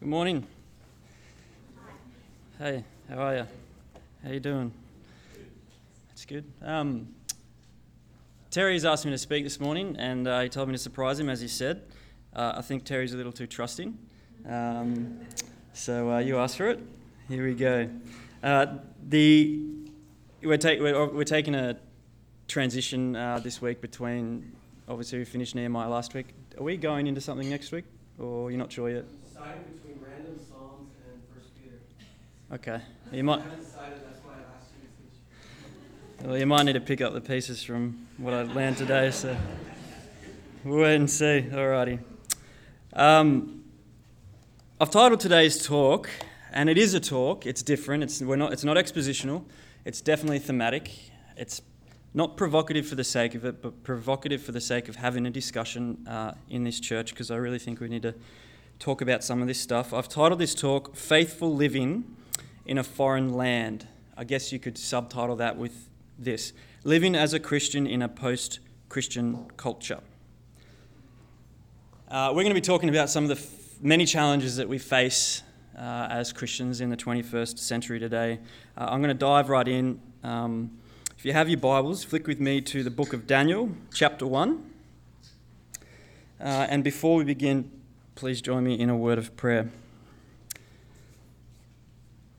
Good morning. Hey, how are you? How you doing? That's good. Um, Terry's asked me to speak this morning, and uh, he told me to surprise him, as he said. Uh, I think Terry's a little too trusting. Um, so uh, you asked for it. Here we go. Uh, the we're, we're, we're taking a transition uh, this week between. Obviously, we finished Nehemiah last week. Are we going into something next week, or you're not sure yet? Between random Psalms and First Peter. Okay. You might. Well, you might need to pick up the pieces from what I learned today, so we'll wait and see. Alrighty. Um, I've titled today's talk, and it is a talk. It's different. It's we're not. It's not expositional. It's definitely thematic. It's not provocative for the sake of it, but provocative for the sake of having a discussion uh, in this church, because I really think we need to talk about some of this stuff. I've titled this talk "Faithful Living in a Foreign Land." I guess you could subtitle that with this living as a Christian in a post Christian culture. Uh, we're going to be talking about some of the f- many challenges that we face uh, as Christians in the 21st century today. Uh, I'm going to dive right in. Um, if you have your Bibles, flick with me to the book of Daniel, chapter 1. Uh, and before we begin, please join me in a word of prayer.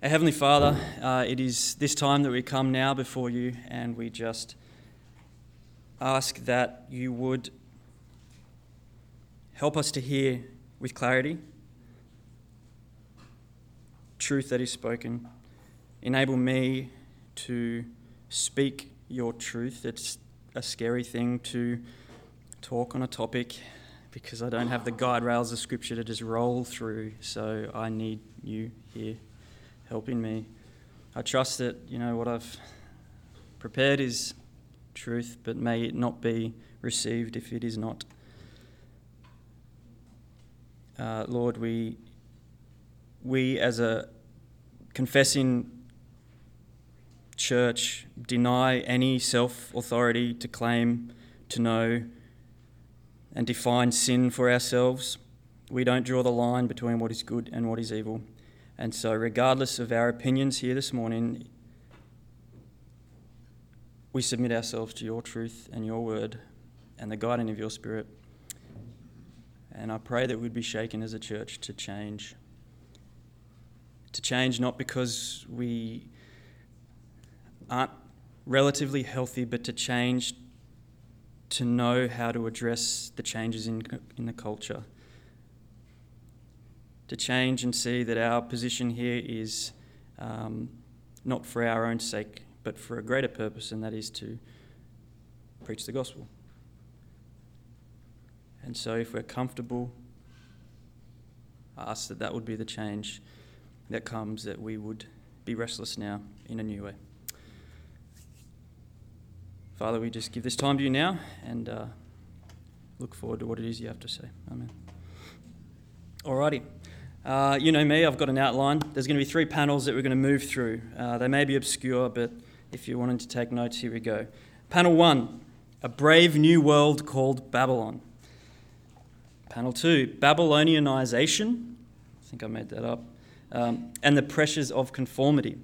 Our Heavenly Father, uh, it is this time that we come now before you and we just ask that you would help us to hear with clarity truth that is spoken. Enable me to speak your truth. It's a scary thing to talk on a topic because I don't have the guide rails of Scripture to just roll through, so I need you here helping me. I trust that, you know, what I've prepared is truth, but may it not be received if it is not. Uh, Lord, we, we as a confessing church deny any self authority to claim to know and define sin for ourselves. We don't draw the line between what is good and what is evil. And so, regardless of our opinions here this morning, we submit ourselves to your truth and your word and the guiding of your spirit. And I pray that we'd be shaken as a church to change. To change not because we aren't relatively healthy, but to change to know how to address the changes in, in the culture. To change and see that our position here is um, not for our own sake, but for a greater purpose, and that is to preach the gospel. And so, if we're comfortable, I ask that that would be the change that comes, that we would be restless now in a new way. Father, we just give this time to you now and uh, look forward to what it is you have to say. Amen. Alrighty. Uh, you know me, I've got an outline. There's going to be three panels that we're going to move through. Uh, they may be obscure, but if you're wanting to take notes, here we go. Panel one A Brave New World Called Babylon. Panel two Babylonianization. I think I made that up. Um, and the pressures of conformity.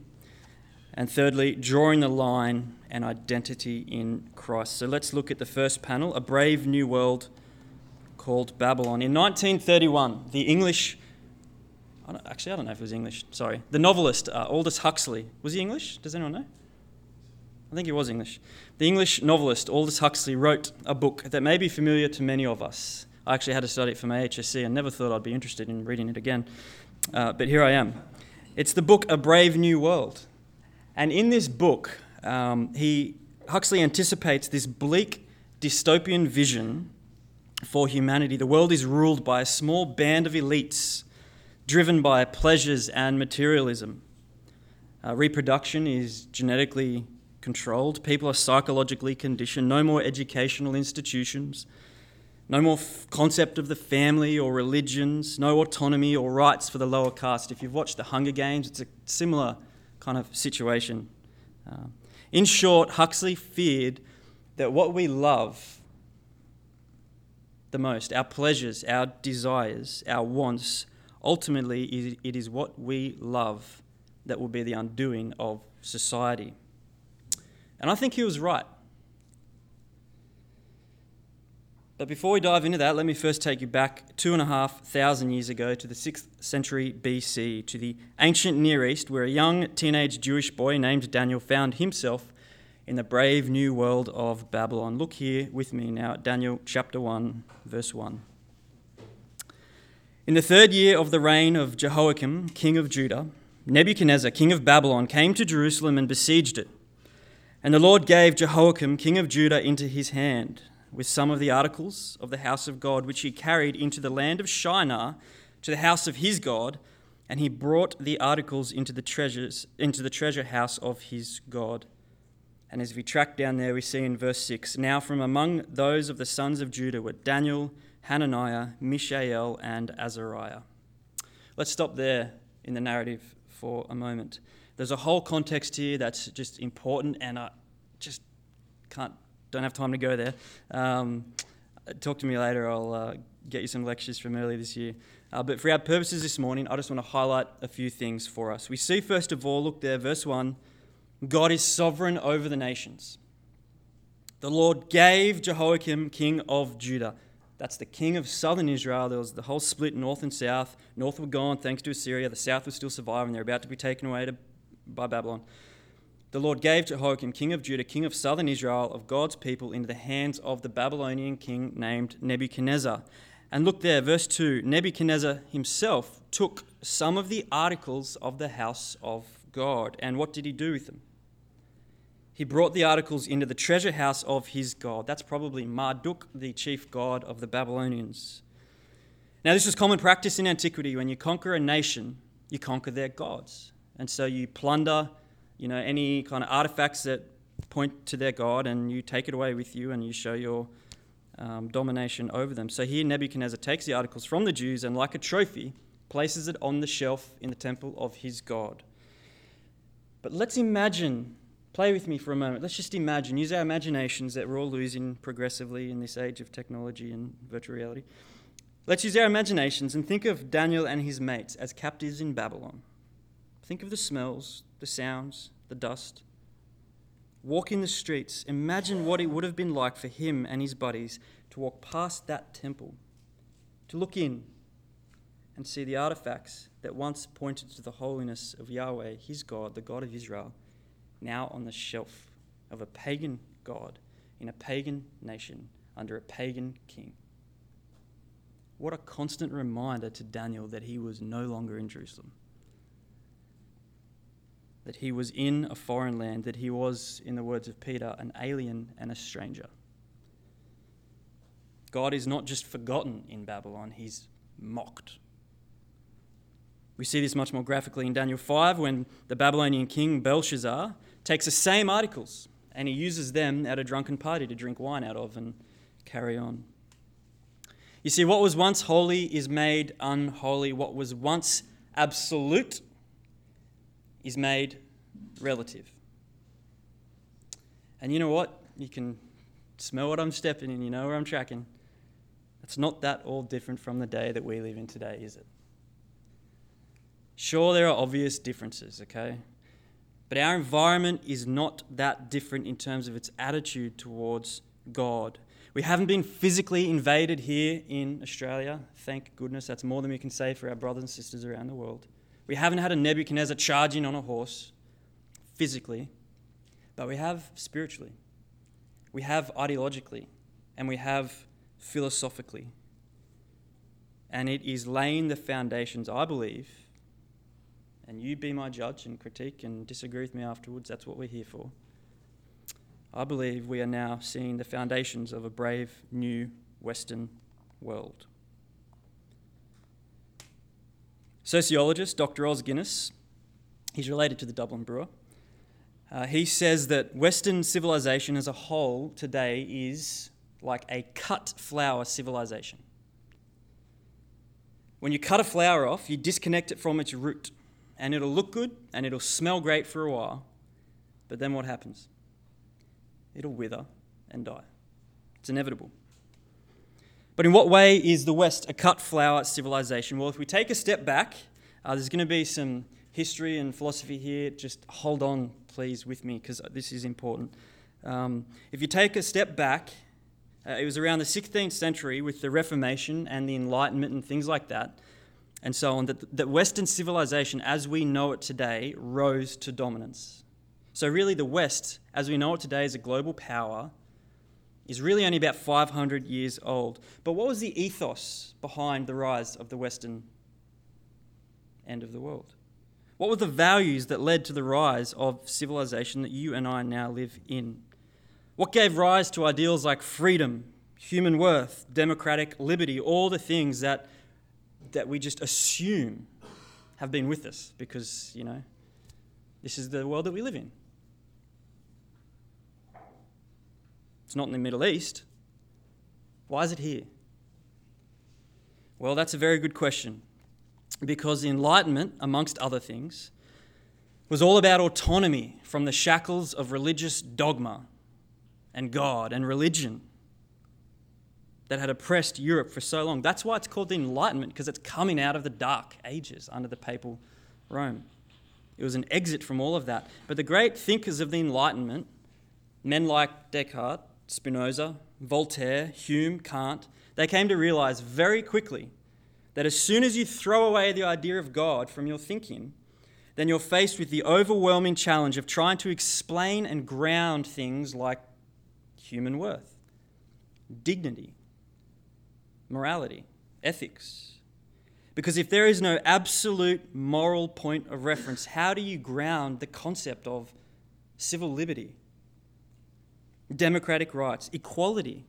And thirdly, drawing the line and identity in Christ. So let's look at the first panel A Brave New World called Babylon. In 1931, the English, I actually, I don't know if it was English, sorry, the novelist uh, Aldous Huxley, was he English? Does anyone know? I think he was English. The English novelist Aldous Huxley wrote a book that may be familiar to many of us. I actually had to study it for my HSC and never thought I'd be interested in reading it again. Uh, but here I am. It's the book A Brave New World. And in this book, um, he, Huxley anticipates this bleak dystopian vision for humanity. The world is ruled by a small band of elites driven by pleasures and materialism. Uh, reproduction is genetically controlled, people are psychologically conditioned, no more educational institutions. No more f- concept of the family or religions, no autonomy or rights for the lower caste. If you've watched The Hunger Games, it's a similar kind of situation. Uh, in short, Huxley feared that what we love the most, our pleasures, our desires, our wants, Ultimately, it is what we love that will be the undoing of society. And I think he was right. But before we dive into that, let me first take you back two and a half thousand years ago to the 6th century BC, to the ancient Near East, where a young teenage Jewish boy named Daniel found himself in the brave new world of Babylon. Look here with me now at Daniel chapter 1, verse 1. In the third year of the reign of Jehoiakim, king of Judah, Nebuchadnezzar, king of Babylon, came to Jerusalem and besieged it. And the Lord gave Jehoiakim, king of Judah, into his hand with some of the articles of the house of God, which he carried into the land of Shinar to the house of his God, and he brought the articles into the treasures into the treasure house of his God. And as we track down there, we see in verse 6 Now from among those of the sons of Judah were Daniel, Hananiah, Mishael, and Azariah. Let's stop there in the narrative for a moment. There's a whole context here that's just important, and I just can't don't have time to go there. Um, talk to me later. I'll uh, get you some lectures from earlier this year. Uh, but for our purposes this morning, I just want to highlight a few things for us. We see, first of all, look there, verse 1 God is sovereign over the nations. The Lord gave Jehoiakim, king of Judah. That's the king of southern Israel. There was the whole split, north and south. North were gone thanks to Assyria. The south was still surviving. They're about to be taken away to, by Babylon the Lord gave Jehoiakim, king of Judah, king of southern Israel, of God's people, into the hands of the Babylonian king named Nebuchadnezzar. And look there, verse 2 Nebuchadnezzar himself took some of the articles of the house of God. And what did he do with them? He brought the articles into the treasure house of his God. That's probably Marduk, the chief god of the Babylonians. Now, this was common practice in antiquity. When you conquer a nation, you conquer their gods. And so you plunder you know, any kind of artifacts that point to their God, and you take it away with you and you show your um, domination over them. So here Nebuchadnezzar takes the articles from the Jews and, like a trophy, places it on the shelf in the temple of his God. But let's imagine, play with me for a moment. Let's just imagine, use our imaginations that we're all losing progressively in this age of technology and virtual reality. Let's use our imaginations and think of Daniel and his mates as captives in Babylon. Think of the smells, the sounds, the dust. Walk in the streets. Imagine what it would have been like for him and his buddies to walk past that temple, to look in and see the artifacts that once pointed to the holiness of Yahweh, his God, the God of Israel, now on the shelf of a pagan God in a pagan nation under a pagan king. What a constant reminder to Daniel that he was no longer in Jerusalem that he was in a foreign land, that he was, in the words of Peter, an alien and a stranger. God is not just forgotten in Babylon, he's mocked. We see this much more graphically in Daniel 5 when the Babylonian king Belshazzar takes the same articles and he uses them at a drunken party to drink wine out of and carry on. You see, what was once holy is made unholy. What was once absolute is made relative. And you know what? You can smell what I'm stepping in, you know where I'm tracking. It's not that all different from the day that we live in today, is it? Sure, there are obvious differences, okay? But our environment is not that different in terms of its attitude towards God. We haven't been physically invaded here in Australia. Thank goodness. That's more than we can say for our brothers and sisters around the world. We haven't had a Nebuchadnezzar charging on a horse physically, but we have spiritually, we have ideologically, and we have philosophically. And it is laying the foundations, I believe, and you be my judge and critique and disagree with me afterwards. That's what we're here for. I believe we are now seeing the foundations of a brave new Western world. Sociologist Dr. Os Guinness, he's related to the Dublin Brewer. Uh, he says that Western civilization as a whole today is like a cut flower civilization. When you cut a flower off, you disconnect it from its root, and it'll look good and it'll smell great for a while, but then what happens? It'll wither and die. It's inevitable. But in what way is the West a cut flower civilization? Well, if we take a step back, uh, there's going to be some history and philosophy here. Just hold on, please, with me, because this is important. Um, if you take a step back, uh, it was around the 16th century with the Reformation and the Enlightenment and things like that, and so on, that, that Western civilization, as we know it today, rose to dominance. So, really, the West, as we know it today, as a global power, is really only about 500 years old. But what was the ethos behind the rise of the Western end of the world? What were the values that led to the rise of civilization that you and I now live in? What gave rise to ideals like freedom, human worth, democratic liberty, all the things that, that we just assume have been with us because, you know, this is the world that we live in. It's not in the Middle East. Why is it here? Well, that's a very good question. Because the Enlightenment, amongst other things, was all about autonomy from the shackles of religious dogma and God and religion that had oppressed Europe for so long. That's why it's called the Enlightenment, because it's coming out of the dark ages under the papal Rome. It was an exit from all of that. But the great thinkers of the Enlightenment, men like Descartes, Spinoza, Voltaire, Hume, Kant, they came to realize very quickly that as soon as you throw away the idea of God from your thinking, then you're faced with the overwhelming challenge of trying to explain and ground things like human worth, dignity, morality, ethics. Because if there is no absolute moral point of reference, how do you ground the concept of civil liberty, democratic rights, equality.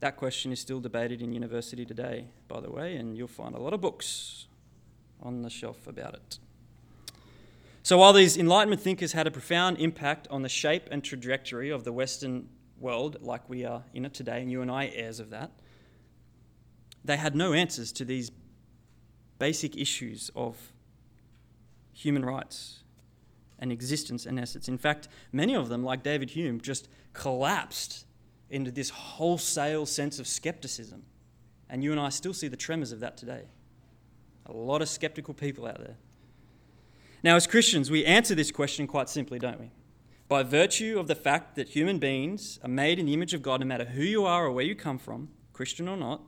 That question is still debated in university today, by the way, and you'll find a lot of books on the shelf about it. So, while these Enlightenment thinkers had a profound impact on the shape and trajectory of the Western world, like we are in it today, and you and I heirs of that, they had no answers to these basic issues of human rights, and existence and essence. In fact, many of them, like David Hume, just collapsed into this wholesale sense of skepticism. And you and I still see the tremors of that today. A lot of skeptical people out there. Now, as Christians, we answer this question quite simply, don't we? By virtue of the fact that human beings are made in the image of God, no matter who you are or where you come from, Christian or not,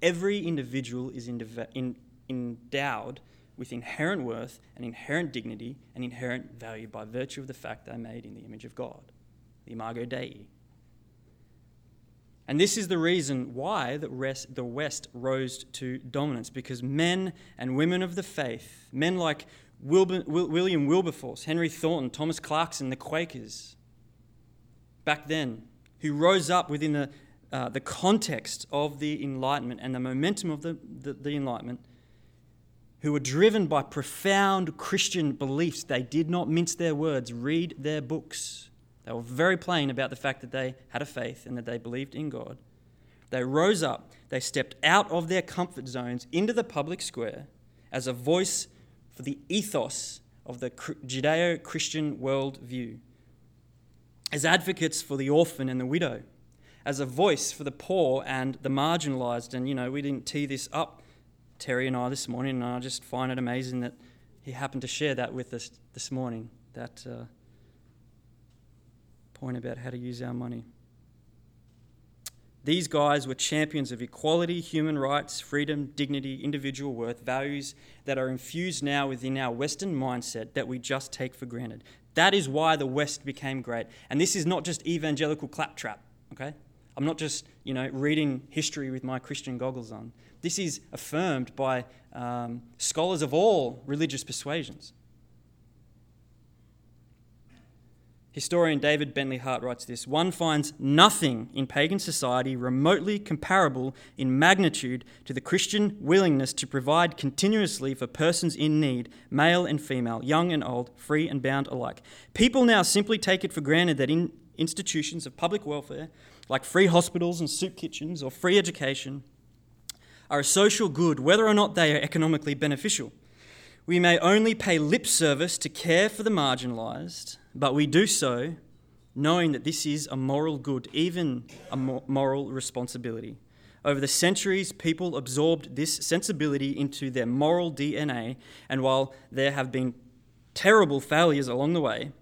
every individual is endowed with inherent worth and inherent dignity and inherent value by virtue of the fact they're made in the image of God, the Imago Dei. And this is the reason why the, West rose to dominance, because men and women of the faith, men like Wilbur, William Wilberforce, Henry Thornton, Thomas Clarkson, the Quakers, back then, who rose up within the, uh, the context of the Enlightenment and the momentum of the, the, the Enlightenment, who were driven by profound Christian beliefs. They did not mince their words, read their books. They were very plain about the fact that they had a faith and that they believed in God. They rose up, they stepped out of their comfort zones into the public square as a voice for the ethos of the Judeo Christian worldview, as advocates for the orphan and the widow, as a voice for the poor and the marginalized. And, you know, we didn't tee this up Terry and I this morning, and I just find it amazing that he happened to share that with us this morning that uh, point about how to use our money. These guys were champions of equality, human rights, freedom, dignity, individual worth, values that are infused now within our Western mindset that we just take for granted. That is why the West became great. And this is not just evangelical claptrap, okay? I'm not just, you know, reading history with my Christian goggles on. This is affirmed by um, scholars of all religious persuasions. Historian David Bentley Hart writes this One finds nothing in pagan society remotely comparable in magnitude to the Christian willingness to provide continuously for persons in need, male and female, young and old, free and bound alike. People now simply take it for granted that in institutions of public welfare, like free hospitals and soup kitchens or free education, are a social good whether or not they are economically beneficial. We may only pay lip service to care for the marginalised, but we do so knowing that this is a moral good, even a moral responsibility. Over the centuries, people absorbed this sensibility into their moral DNA, and while there have been terrible failures along the way,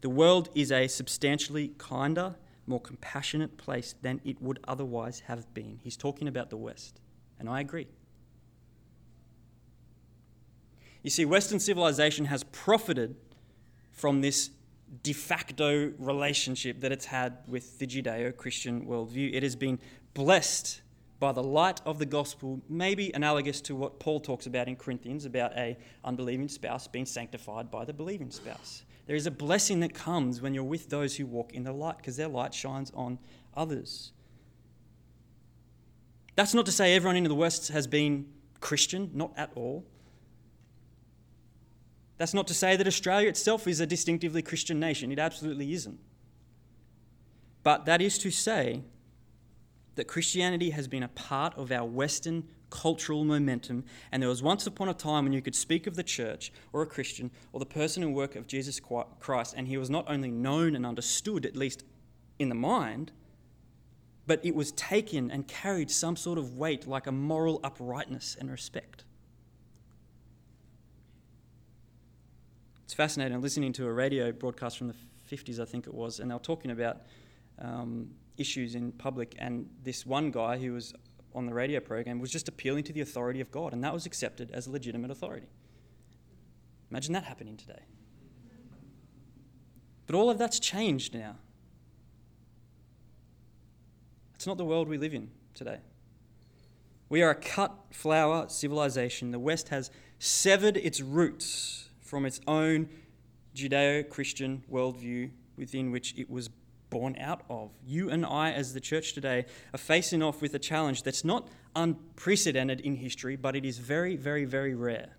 the world is a substantially kinder, more compassionate place than it would otherwise have been. He's talking about the West, and I agree. You see, Western civilization has profited from this de facto relationship that it's had with the Judeo Christian worldview. It has been blessed by the light of the gospel, maybe analogous to what Paul talks about in Corinthians about a unbelieving spouse being sanctified by the believing spouse. There is a blessing that comes when you're with those who walk in the light because their light shines on others. That's not to say everyone in the West has been Christian, not at all. That's not to say that Australia itself is a distinctively Christian nation. It absolutely isn't. But that is to say that Christianity has been a part of our Western cultural momentum, and there was once upon a time when you could speak of the church or a Christian or the person and work of Jesus Christ, and he was not only known and understood, at least in the mind, but it was taken and carried some sort of weight like a moral uprightness and respect. It's fascinating listening to a radio broadcast from the 50s, I think it was, and they were talking about um, issues in public. And this one guy who was on the radio program was just appealing to the authority of God, and that was accepted as legitimate authority. Imagine that happening today. But all of that's changed now. It's not the world we live in today. We are a cut flower civilization. The West has severed its roots from its own Judeo Christian worldview within which it was born out of. You and I, as the church today, are facing off with a challenge that's not unprecedented in history, but it is very, very, very rare.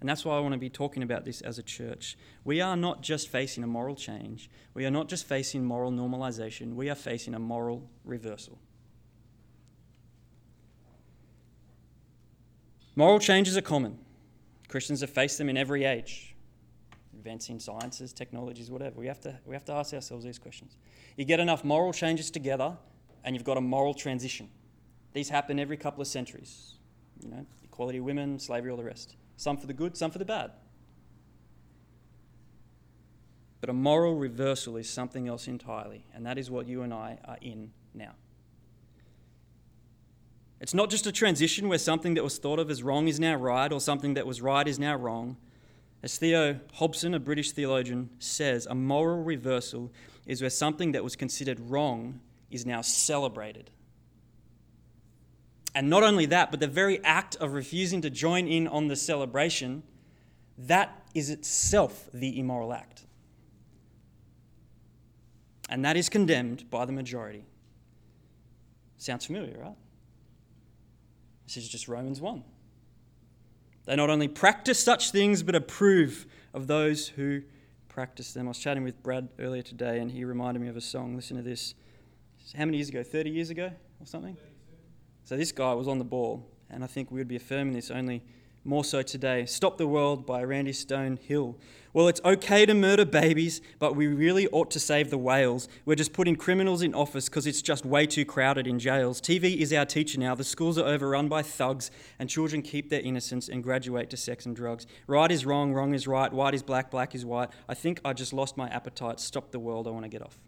And that's why I want to be talking about this as a church. We are not just facing a moral change, we are not just facing moral normalization, we are facing a moral reversal. Moral changes are common. Christians have faced them in every age. In sciences, technologies, whatever. We have to, we have to ask ourselves these questions. You get enough moral changes together, and you've got a moral transition. These happen every couple of centuries. You know, equality of women, slavery, all the rest. Some for the good, some for the bad. But a moral reversal is something else entirely, and that is what you and I are in now. It's not just a transition where something that was thought of as wrong is now right or something that was right is now wrong. As Theo Hobson, a British theologian, says, a moral reversal is where something that was considered wrong is now celebrated. And not only that, but the very act of refusing to join in on the celebration, that is itself the immoral act. And that is condemned by the majority. Sounds familiar, right? This is just Romans 1. They not only practice such things, but approve of those who practice them. I was chatting with Brad earlier today, and he reminded me of a song. Listen to this. How many years ago? 30 years ago or something? So this guy was on the ball, and I think we would be affirming this only more so today. Stop the World by Randy Stonehill. Well, it's okay to murder babies, but we really ought to save the whales. We're just putting criminals in office because it's just way too crowded in jails. TV is our teacher now. The schools are overrun by thugs, and children keep their innocence and graduate to sex and drugs. Right is wrong, wrong is right, white is black, black is white. I think I just lost my appetite. Stop the world, I want to get off.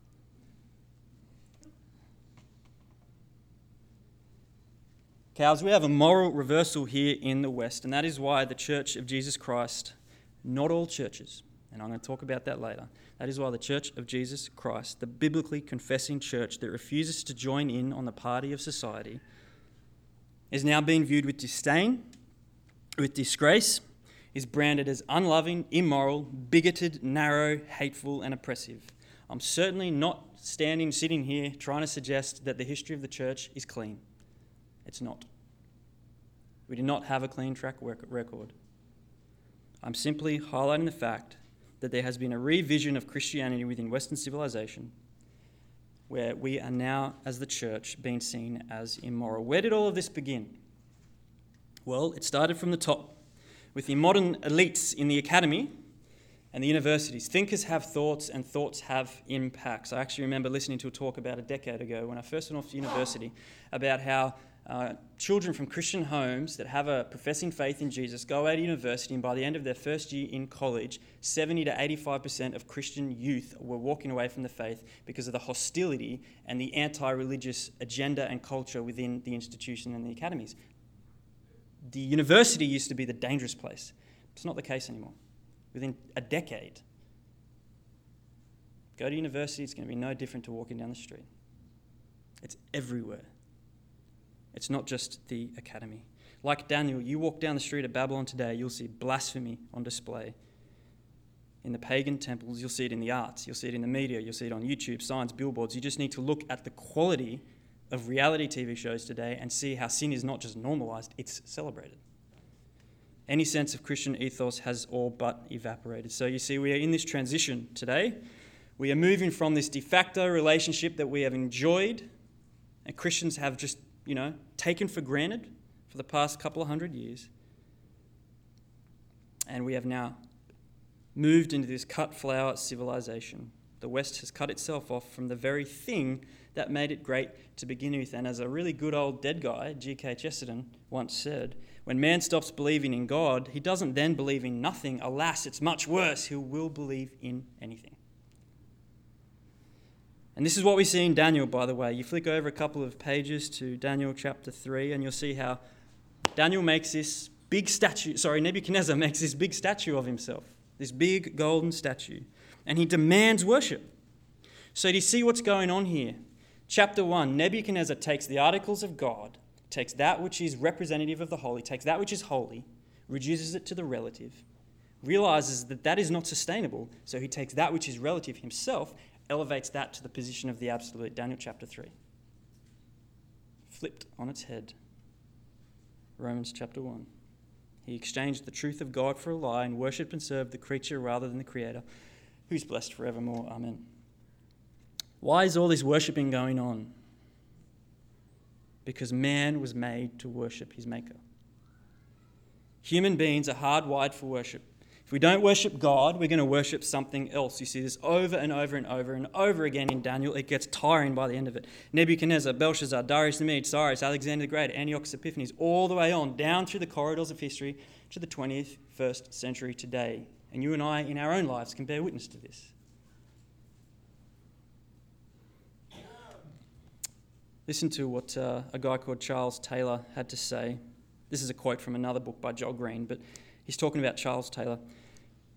Cows, we have a moral reversal here in the West, and that is why the Church of Jesus Christ, not all churches, and I'm going to talk about that later, that is why the Church of Jesus Christ, the biblically confessing church that refuses to join in on the party of society, is now being viewed with disdain, with disgrace, is branded as unloving, immoral, bigoted, narrow, hateful, and oppressive. I'm certainly not standing, sitting here, trying to suggest that the history of the church is clean. It's not. We do not have a clean track record. I'm simply highlighting the fact that there has been a revision of Christianity within Western civilization where we are now, as the church, being seen as immoral. Where did all of this begin? Well, it started from the top with the modern elites in the academy and the universities. Thinkers have thoughts, and thoughts have impacts. I actually remember listening to a talk about a decade ago when I first went off to university about how uh, children from Christian homes that have a professing faith in Jesus go out to university, and by the end of their first year in college, 70 to 85% of Christian youth were walking away from the faith because of the hostility and the anti religious agenda and culture within the institution and the academies. The university used to be the dangerous place. It's not the case anymore. Within a decade, go to university, it's going to be no different to walking down the street. It's everywhere. It's not just the academy. Like Daniel, you walk down the street of Babylon today, you'll see blasphemy on display. In the pagan temples, you'll see it in the arts, you'll see it in the media, you'll see it on YouTube, signs, billboards. You just need to look at the quality of reality TV shows today and see how sin is not just normalized, it's celebrated. Any sense of Christian ethos has all but evaporated. So you see, we are in this transition today. We are moving from this de facto relationship that we have enjoyed, and Christians have just you know, taken for granted for the past couple of hundred years. And we have now moved into this cut flower civilization. The West has cut itself off from the very thing that made it great to begin with. And as a really good old dead guy, G.K. Chesterton, once said, when man stops believing in God, he doesn't then believe in nothing. Alas, it's much worse. He will believe in anything. And this is what we see in Daniel, by the way. You flick over a couple of pages to Daniel chapter 3, and you'll see how Daniel makes this big statue, sorry, Nebuchadnezzar makes this big statue of himself, this big golden statue, and he demands worship. So, do you see what's going on here? Chapter 1 Nebuchadnezzar takes the articles of God, takes that which is representative of the holy, takes that which is holy, reduces it to the relative, realizes that that is not sustainable, so he takes that which is relative himself elevates that to the position of the absolute. Daniel chapter 3. Flipped on its head. Romans chapter 1. He exchanged the truth of God for a lie and worshipped and served the creature rather than the Creator, who's blessed forevermore. Amen. Why is all this worshipping going on? Because man was made to worship his Maker. Human beings are hardwired for worship. If we don't worship God, we're going to worship something else. You see this over and over and over and over again in Daniel. It gets tiring by the end of it. Nebuchadnezzar, Belshazzar, Darius the Mede, Cyrus, Alexander the Great, Antiochus Epiphanes, all the way on, down through the corridors of history to the 20th, first century today. And you and I, in our own lives, can bear witness to this. Listen to what uh, a guy called Charles Taylor had to say. This is a quote from another book by Joel Green, but He's talking about Charles Taylor.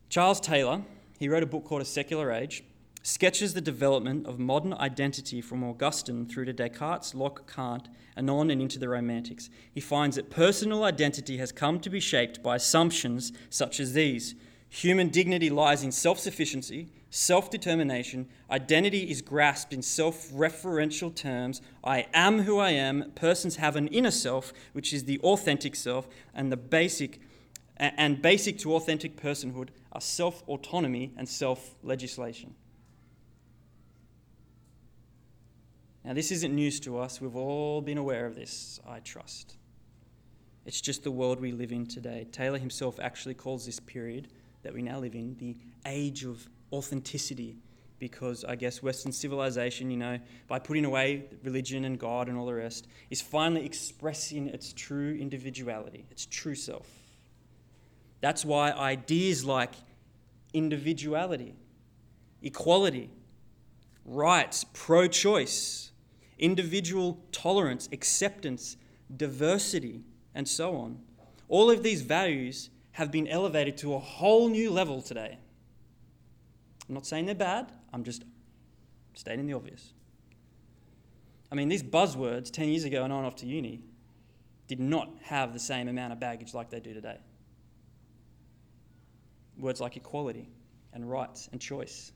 Charles Taylor, he wrote a book called A Secular Age, sketches the development of modern identity from Augustine through to Descartes, Locke, Kant, and on and into the Romantics. He finds that personal identity has come to be shaped by assumptions such as these human dignity lies in self sufficiency, self determination, identity is grasped in self referential terms. I am who I am. Persons have an inner self, which is the authentic self, and the basic and basic to authentic personhood are self autonomy and self legislation. Now, this isn't news to us. We've all been aware of this, I trust. It's just the world we live in today. Taylor himself actually calls this period that we now live in the age of authenticity because I guess Western civilization, you know, by putting away religion and God and all the rest, is finally expressing its true individuality, its true self. That's why ideas like individuality, equality, rights, pro choice, individual tolerance, acceptance, diversity, and so on, all of these values have been elevated to a whole new level today. I'm not saying they're bad, I'm just stating the obvious. I mean, these buzzwords 10 years ago and on off to uni did not have the same amount of baggage like they do today. Words like equality and rights and choice.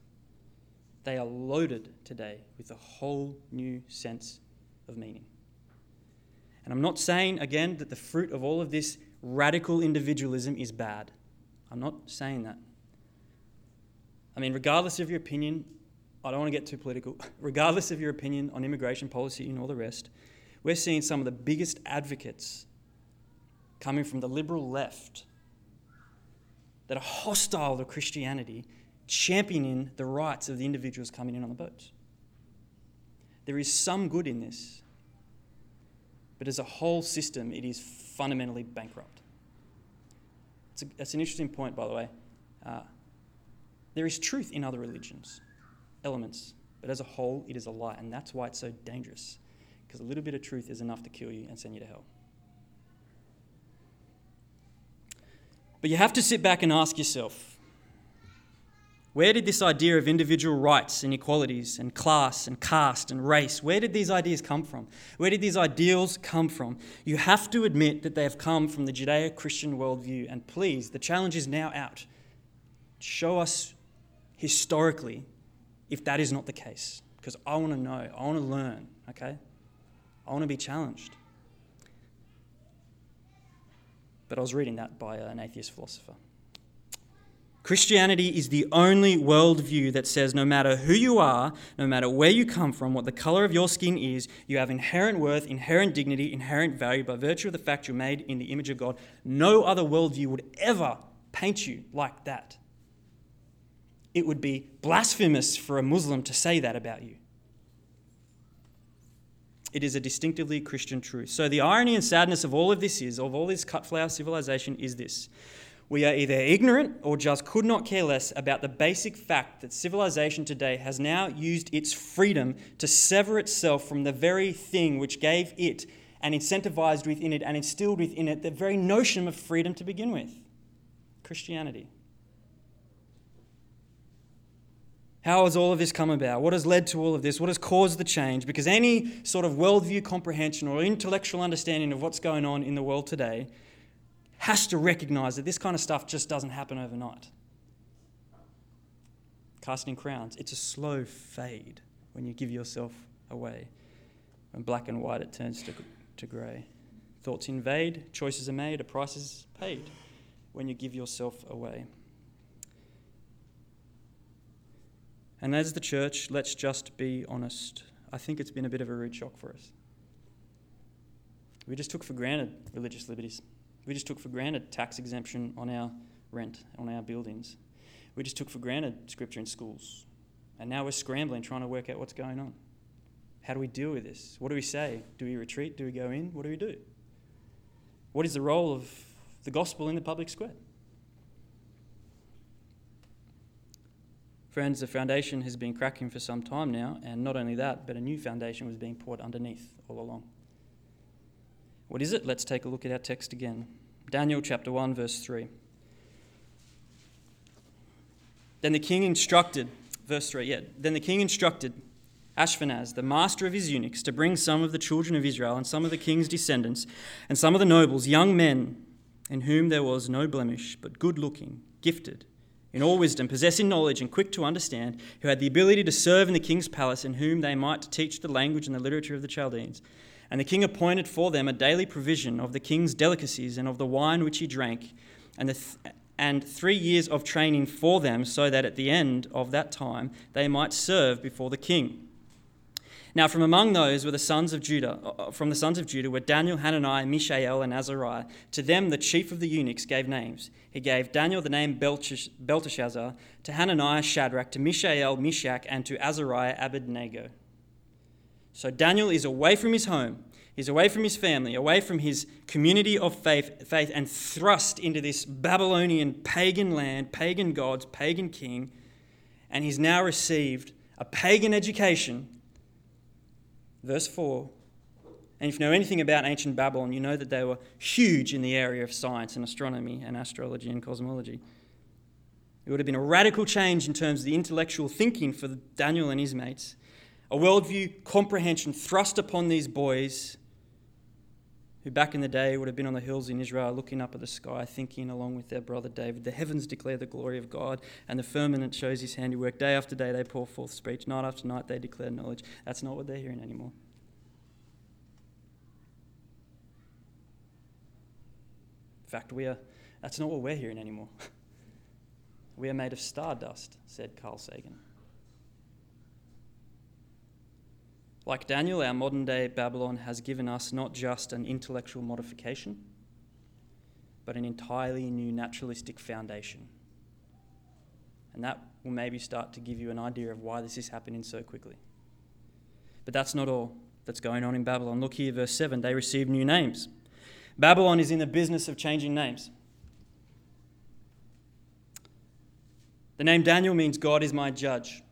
They are loaded today with a whole new sense of meaning. And I'm not saying, again, that the fruit of all of this radical individualism is bad. I'm not saying that. I mean, regardless of your opinion, I don't want to get too political, regardless of your opinion on immigration policy and all the rest, we're seeing some of the biggest advocates coming from the liberal left that are hostile to Christianity championing the rights of the individuals coming in on the boats. There is some good in this, but as a whole system, it is fundamentally bankrupt. It's a, that's an interesting point, by the way. Uh, there is truth in other religions, elements, but as a whole, it is a lie, and that's why it's so dangerous, because a little bit of truth is enough to kill you and send you to hell. But you have to sit back and ask yourself where did this idea of individual rights and equalities and class and caste and race, where did these ideas come from? Where did these ideals come from? You have to admit that they have come from the Judeo Christian worldview. And please, the challenge is now out. Show us historically if that is not the case. Because I want to know, I want to learn, okay? I want to be challenged. But I was reading that by an atheist philosopher. Christianity is the only worldview that says no matter who you are, no matter where you come from, what the color of your skin is, you have inherent worth, inherent dignity, inherent value by virtue of the fact you're made in the image of God. No other worldview would ever paint you like that. It would be blasphemous for a Muslim to say that about you. It is a distinctively Christian truth. So, the irony and sadness of all of this is, of all this cut flower civilization, is this we are either ignorant or just could not care less about the basic fact that civilization today has now used its freedom to sever itself from the very thing which gave it and incentivized within it and instilled within it the very notion of freedom to begin with Christianity. How has all of this come about? What has led to all of this? What has caused the change? Because any sort of worldview comprehension or intellectual understanding of what's going on in the world today has to recognize that this kind of stuff just doesn't happen overnight. Casting crowns, it's a slow fade when you give yourself away. When black and white, it turns to, to grey. Thoughts invade, choices are made, a price is paid when you give yourself away. And as the church, let's just be honest. I think it's been a bit of a rude shock for us. We just took for granted religious liberties. We just took for granted tax exemption on our rent, on our buildings. We just took for granted scripture in schools. And now we're scrambling, trying to work out what's going on. How do we deal with this? What do we say? Do we retreat? Do we go in? What do we do? What is the role of the gospel in the public square? Friends, the foundation has been cracking for some time now, and not only that, but a new foundation was being poured underneath all along. What is it? Let's take a look at our text again. Daniel chapter 1, verse 3. Then the king instructed, verse 3, yeah, then the king instructed Ashpenaz, the master of his eunuchs, to bring some of the children of Israel and some of the king's descendants and some of the nobles, young men, in whom there was no blemish, but good looking, gifted in all wisdom, possessing knowledge and quick to understand, who had the ability to serve in the king's palace, and whom they might teach the language and the literature of the Chaldeans. And the king appointed for them a daily provision of the king's delicacies and of the wine which he drank, and, th- and three years of training for them, so that at the end of that time they might serve before the king. Now, from among those were the sons of Judah. Uh, uh, from the sons of Judah were Daniel, Hananiah, Mishael, and Azariah. To them, the chief of the eunuchs gave names. He gave Daniel the name Belteshazzar, to Hananiah Shadrach, to Mishael Meshach, and to Azariah Abednego. So Daniel is away from his home, he's away from his family, away from his community of faith, faith and thrust into this Babylonian pagan land, pagan gods, pagan king, and he's now received a pagan education. Verse 4 and if you know anything about ancient Babylon, you know that they were huge in the area of science and astronomy and astrology and cosmology. It would have been a radical change in terms of the intellectual thinking for Daniel and his mates a worldview comprehension thrust upon these boys who back in the day would have been on the hills in Israel looking up at the sky, thinking along with their brother David, The heavens declare the glory of God, and the firmament shows his handiwork. Day after day they pour forth speech, night after night they declare knowledge. That's not what they're hearing anymore. In fact, we are, that's not what we're hearing anymore. we are made of stardust, said Carl Sagan. Like Daniel, our modern day Babylon has given us not just an intellectual modification, but an entirely new naturalistic foundation And that will maybe start to give you an idea of why this is happening so quickly. But that's not all that's going on in Babylon. Look here, verse 7 they received new names. Babylon is in the business of changing names. The name Daniel means God is my judge.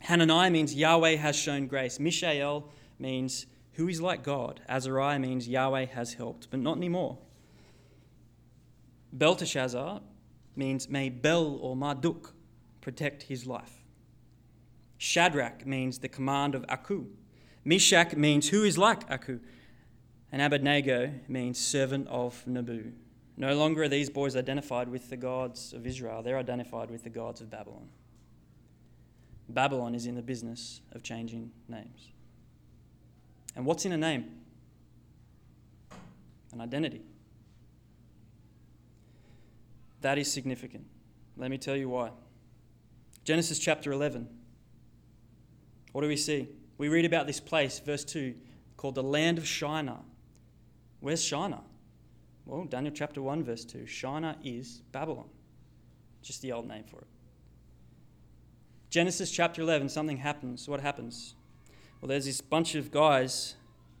Hananiah means Yahweh has shown grace. Mishael means who is like God. Azariah means Yahweh has helped, but not anymore. Belteshazzar means may Bel or Marduk protect his life. Shadrach means the command of Aku. Meshach means who is like Aku. And Abednego means servant of Nabu. No longer are these boys identified with the gods of Israel, they're identified with the gods of Babylon. Babylon is in the business of changing names. And what's in a name? An identity. That is significant. Let me tell you why. Genesis chapter 11. What do we see? We read about this place, verse 2, called the land of Shinar. Where's Shinar? Well, Daniel chapter 1, verse 2. Shinar is Babylon. Just the old name for it. Genesis chapter 11, something happens. What happens? Well, there's this bunch of guys,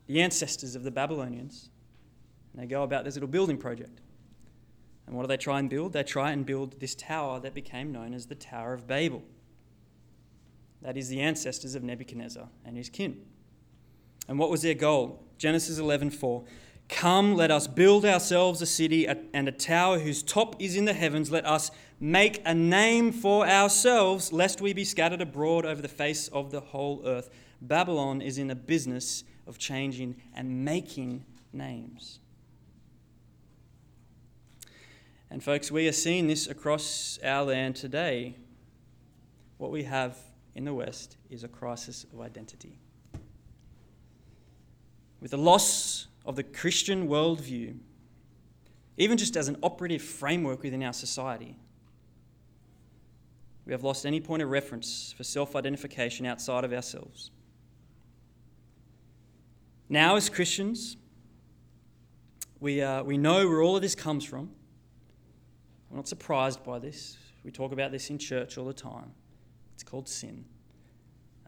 the ancestors of the Babylonians, and they go about this little building project. And what do they try and build? They try and build this tower that became known as the Tower of Babel. That is the ancestors of Nebuchadnezzar and his kin. And what was their goal? Genesis 11:4. Come, let us build ourselves a city and a tower whose top is in the heavens. Let us make a name for ourselves, lest we be scattered abroad over the face of the whole earth. Babylon is in the business of changing and making names. And, folks, we are seeing this across our land today. What we have in the West is a crisis of identity. With the loss of the Christian worldview, even just as an operative framework within our society, we have lost any point of reference for self identification outside of ourselves. Now, as Christians, we, uh, we know where all of this comes from. We're not surprised by this. We talk about this in church all the time. It's called sin.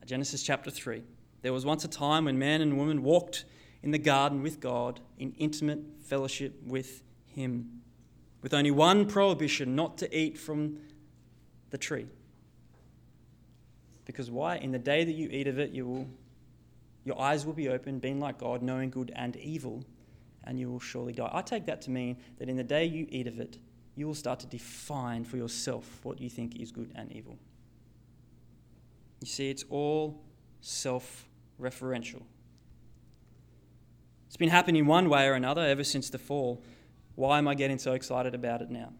Uh, Genesis chapter 3. There was once a time when man and woman walked in the garden with God in intimate fellowship with Him, with only one prohibition not to eat from the tree. Because why? In the day that you eat of it, you will, your eyes will be open, being like God, knowing good and evil, and you will surely die. I take that to mean that in the day you eat of it, you will start to define for yourself what you think is good and evil. You see, it's all self referential. It's been happening one way or another ever since the fall. Why am I getting so excited about it now?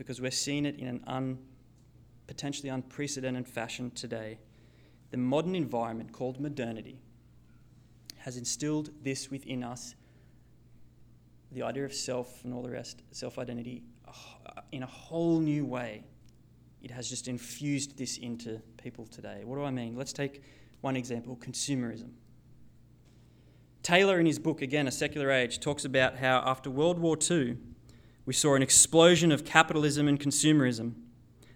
Because we're seeing it in an un, potentially unprecedented fashion today. The modern environment called modernity has instilled this within us the idea of self and all the rest, self identity, uh, in a whole new way. It has just infused this into people today. What do I mean? Let's take one example consumerism. Taylor, in his book, again, A Secular Age, talks about how after World War II, we saw an explosion of capitalism and consumerism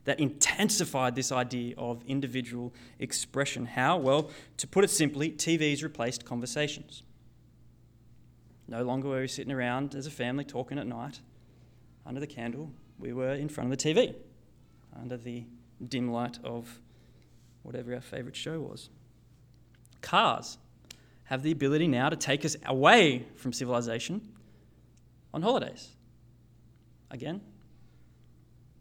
that intensified this idea of individual expression. How? Well, to put it simply, TVs replaced conversations. No longer were we sitting around as a family talking at night under the candle. We were in front of the TV under the dim light of whatever our favourite show was. Cars have the ability now to take us away from civilization on holidays. Again,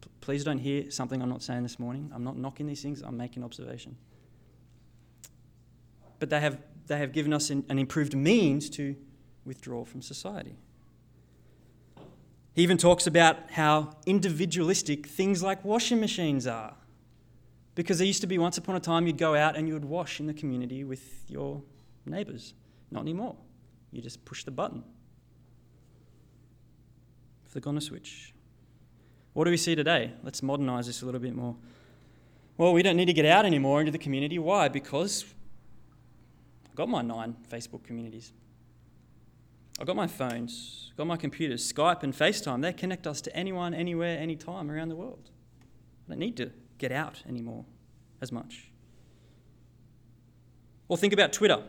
p- please don't hear something I'm not saying this morning. I'm not knocking these things, I'm making observation. But they have, they have given us an, an improved means to withdraw from society. He even talks about how individualistic things like washing machines are. Because there used to be once upon a time you'd go out and you would wash in the community with your neighbours. Not anymore. You just push the button. Flick on a switch. What do we see today? Let's modernise this a little bit more. Well, we don't need to get out anymore into the community. Why? Because I've got my nine Facebook communities. I've got my phones, got my computers, Skype and FaceTime. They connect us to anyone, anywhere, anytime around the world. I don't need to get out anymore as much. Or think about Twitter.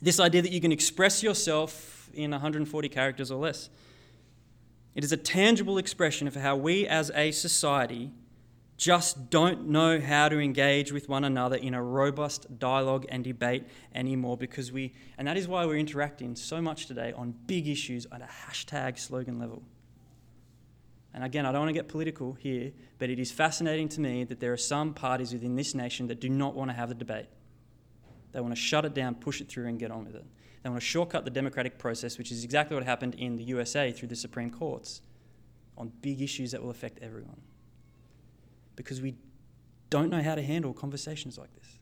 This idea that you can express yourself in 140 characters or less. It is a tangible expression of how we as a society just don't know how to engage with one another in a robust dialogue and debate anymore because we, and that is why we're interacting so much today on big issues at a hashtag slogan level. And again, I don't want to get political here, but it is fascinating to me that there are some parties within this nation that do not want to have the debate. They want to shut it down, push it through, and get on with it. They want to shortcut the democratic process, which is exactly what happened in the USA through the Supreme Courts on big issues that will affect everyone because we don't know how to handle conversations like this.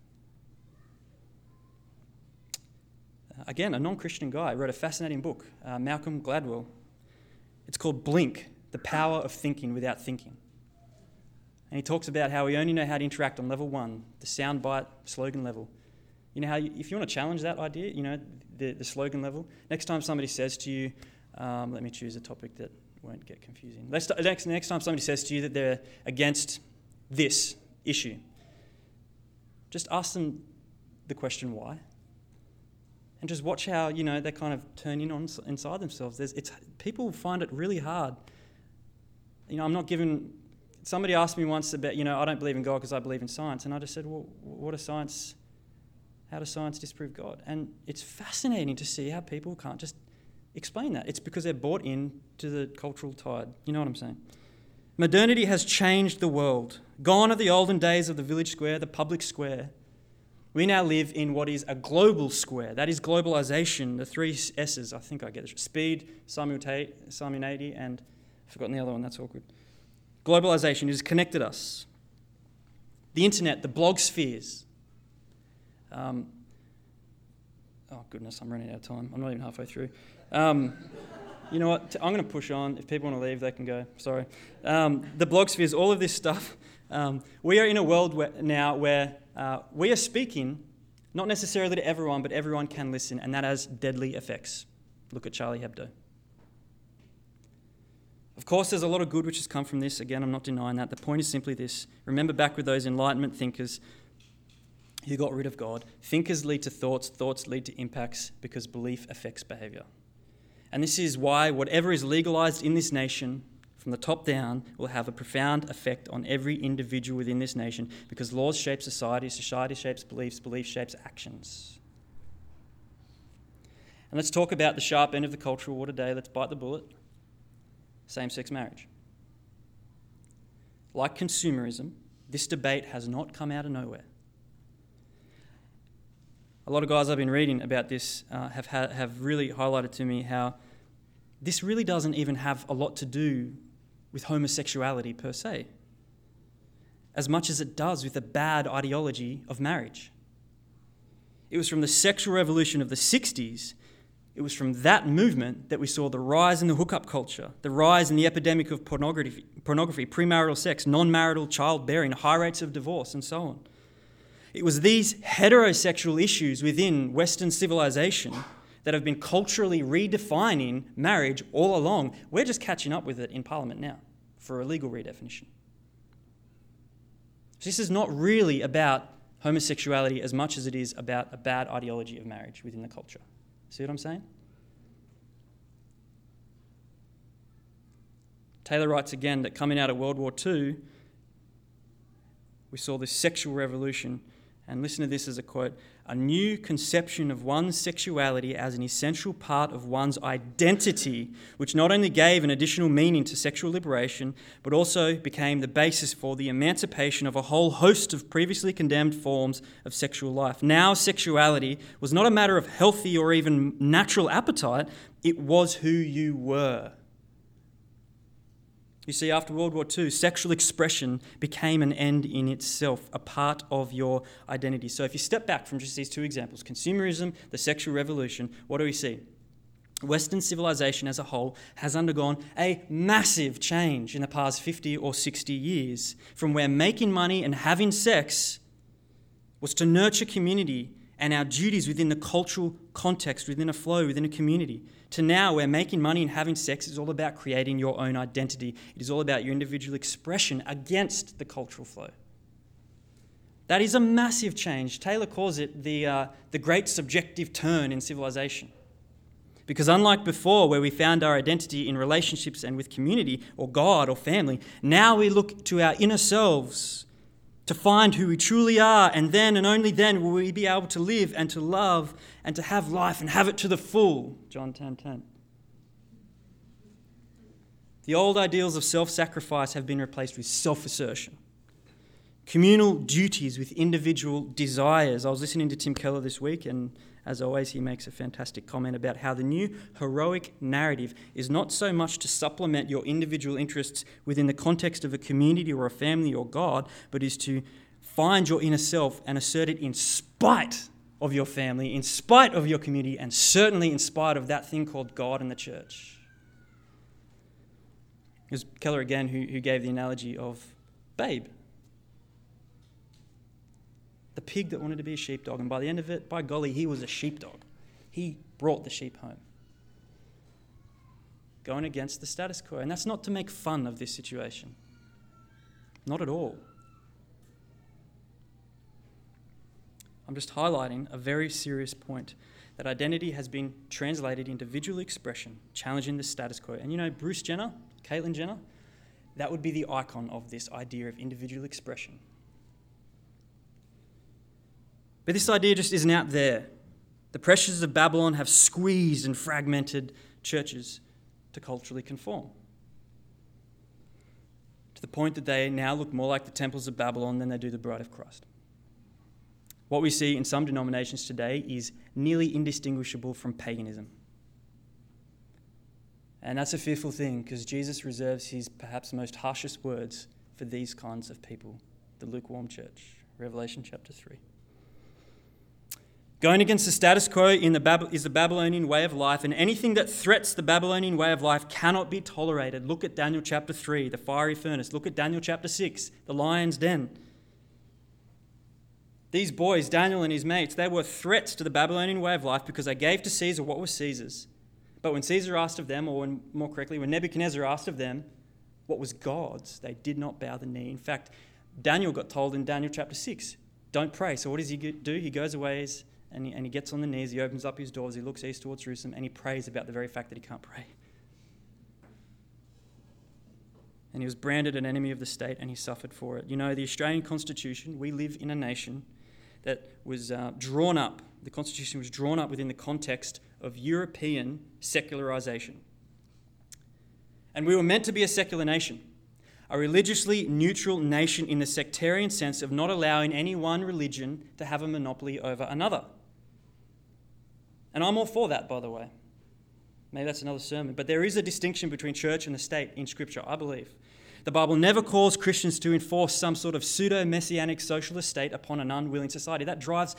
Uh, again, a non Christian guy wrote a fascinating book, uh, Malcolm Gladwell. It's called Blink The Power of Thinking Without Thinking. And he talks about how we only know how to interact on level one, the soundbite slogan level. You know how, you, if you want to challenge that idea, you know, the, the slogan level, next time somebody says to you, um, let me choose a topic that won't get confusing. Next, next time somebody says to you that they're against this issue. Just ask them the question why. And just watch how, you know, they kind of turn in on inside themselves. There's, it's, people find it really hard. You know, I'm not given. Somebody asked me once about, you know, I don't believe in God because I believe in science. And I just said, well, what does science, how does science disprove God? And it's fascinating to see how people can't just explain that. It's because they're bought in to the cultural tide. You know what I'm saying? Modernity has changed the world. Gone are the olden days of the village square, the public square. We now live in what is a global square. That is globalization, the three S's, I think I get it. Speed, simultaneity, and I've forgotten the other one, that's awkward. Globalization has connected us. The internet, the blog spheres. Um, oh, goodness, I'm running out of time. I'm not even halfway through. Um, you know what? I'm going to push on. If people want to leave, they can go. Sorry. Um, the blog spheres, all of this stuff. Um, we are in a world where, now where uh, we are speaking, not necessarily to everyone, but everyone can listen, and that has deadly effects. Look at Charlie Hebdo. Of course, there's a lot of good which has come from this. Again, I'm not denying that. The point is simply this remember back with those Enlightenment thinkers who got rid of God. Thinkers lead to thoughts, thoughts lead to impacts because belief affects behavior. And this is why whatever is legalized in this nation, from the top down, will have a profound effect on every individual within this nation because laws shape society, society shapes beliefs, belief shapes actions. And let's talk about the sharp end of the cultural war today. Let's bite the bullet same sex marriage. Like consumerism, this debate has not come out of nowhere. A lot of guys I've been reading about this uh, have, ha- have really highlighted to me how this really doesn't even have a lot to do with homosexuality per se, as much as it does with the bad ideology of marriage. It was from the sexual revolution of the 60s, it was from that movement that we saw the rise in the hookup culture, the rise in the epidemic of pornography, pornography premarital sex, non marital childbearing, high rates of divorce, and so on. It was these heterosexual issues within Western civilization that have been culturally redefining marriage all along. We're just catching up with it in Parliament now for a legal redefinition. So this is not really about homosexuality as much as it is about a bad ideology of marriage within the culture. See what I'm saying? Taylor writes again that coming out of World War II, we saw this sexual revolution and listen to this as a quote a new conception of one's sexuality as an essential part of one's identity, which not only gave an additional meaning to sexual liberation, but also became the basis for the emancipation of a whole host of previously condemned forms of sexual life. Now, sexuality was not a matter of healthy or even natural appetite, it was who you were. You see, after World War II, sexual expression became an end in itself, a part of your identity. So if you step back from just these two examples consumerism, the sexual revolution what do we see? Western civilization as a whole has undergone a massive change in the past 50 or 60 years from where making money and having sex was to nurture community and our duties within the cultural context, within a flow, within a community, to now where making money and having sex is all about creating your own identity. It is all about your individual expression against the cultural flow. That is a massive change. Taylor calls it the, uh, the great subjective turn in civilization. Because unlike before, where we found our identity in relationships and with community, or God, or family, now we look to our inner selves to find who we truly are, and then and only then will we be able to live and to love and to have life and have it to the full. John 10 10. The old ideals of self sacrifice have been replaced with self assertion communal duties with individual desires. I was listening to Tim Keller this week, and as always, he makes a fantastic comment about how the new heroic narrative is not so much to supplement your individual interests within the context of a community or a family or God, but is to find your inner self and assert it in spite of your family, in spite of your community, and certainly in spite of that thing called God and the church. It was Keller again who, who gave the analogy of Babe the pig that wanted to be a sheepdog. And by the end of it, by golly, he was a sheepdog. He brought the sheep home. Going against the status quo. And that's not to make fun of this situation. Not at all. I'm just highlighting a very serious point that identity has been translated into visual expression, challenging the status quo. And you know, Bruce Jenner, Caitlyn Jenner, that would be the icon of this idea of individual expression. But this idea just isn't out there. The pressures of Babylon have squeezed and fragmented churches to culturally conform. To the point that they now look more like the temples of Babylon than they do the bride of Christ. What we see in some denominations today is nearly indistinguishable from paganism. And that's a fearful thing because Jesus reserves his perhaps most harshest words for these kinds of people, the lukewarm church. Revelation chapter 3. Going against the status quo in the Bab- is the Babylonian way of life, and anything that threats the Babylonian way of life cannot be tolerated. Look at Daniel chapter 3, the fiery furnace. Look at Daniel chapter 6, the lion's den. These boys, Daniel and his mates, they were threats to the Babylonian way of life because they gave to Caesar what was Caesar's. But when Caesar asked of them, or when, more correctly, when Nebuchadnezzar asked of them what was God's, they did not bow the knee. In fact, Daniel got told in Daniel chapter 6, don't pray. So what does he do? He goes away and he, and he gets on the knees, he opens up his doors, he looks east towards Jerusalem, and he prays about the very fact that he can't pray. And he was branded an enemy of the state and he suffered for it. You know, the Australian Constitution, we live in a nation that was uh, drawn up, the Constitution was drawn up within the context of European secularization. And we were meant to be a secular nation a religiously neutral nation in the sectarian sense of not allowing any one religion to have a monopoly over another. And I'm all for that, by the way. Maybe that's another sermon. But there is a distinction between church and the state in Scripture, I believe. The Bible never calls Christians to enforce some sort of pseudo messianic socialist state upon an unwilling society. That drives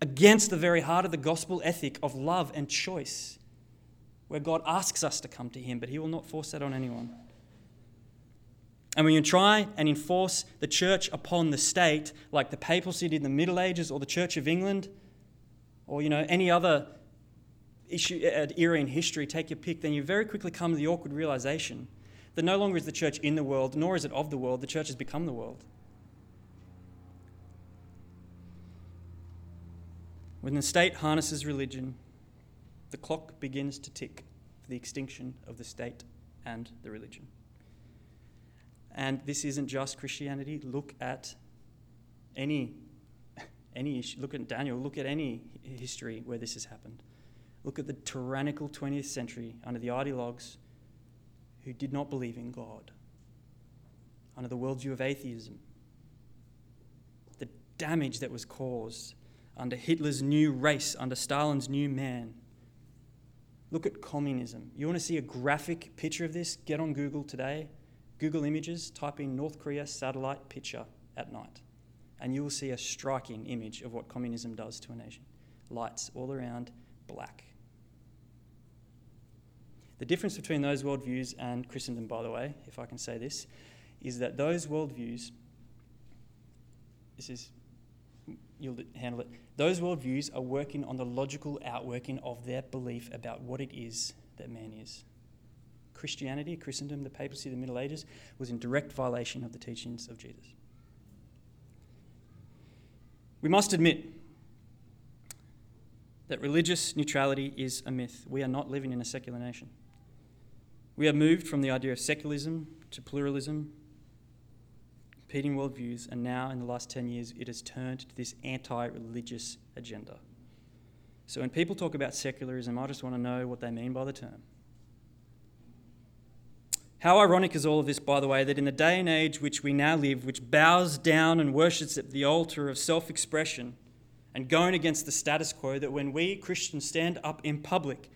against the very heart of the gospel ethic of love and choice, where God asks us to come to Him, but He will not force that on anyone. And when you try and enforce the church upon the state, like the papacy did in the Middle Ages or the Church of England, or you know any other issue, uh, era in history, take your pick, then you very quickly come to the awkward realization that no longer is the church in the world, nor is it of the world, the church has become the world. When the state harnesses religion, the clock begins to tick for the extinction of the state and the religion. And this isn't just Christianity. Look at any any issue. Look at Daniel. Look at any history where this has happened. Look at the tyrannical 20th century under the ideologues who did not believe in God, under the worldview of atheism. The damage that was caused under Hitler's new race, under Stalin's new man. Look at communism. You want to see a graphic picture of this? Get on Google today. Google Images, type in North Korea satellite picture at night, and you will see a striking image of what communism does to a nation. Lights all around, black. The difference between those worldviews and Christendom, by the way, if I can say this, is that those worldviews, this is, you'll handle it, those worldviews are working on the logical outworking of their belief about what it is that man is. Christianity, Christendom, the papacy, the Middle Ages was in direct violation of the teachings of Jesus. We must admit that religious neutrality is a myth. We are not living in a secular nation. We have moved from the idea of secularism to pluralism, competing worldviews, and now in the last 10 years it has turned to this anti religious agenda. So when people talk about secularism, I just want to know what they mean by the term. How ironic is all of this, by the way, that in the day and age which we now live, which bows down and worships at the altar of self expression and going against the status quo, that when we Christians stand up in public,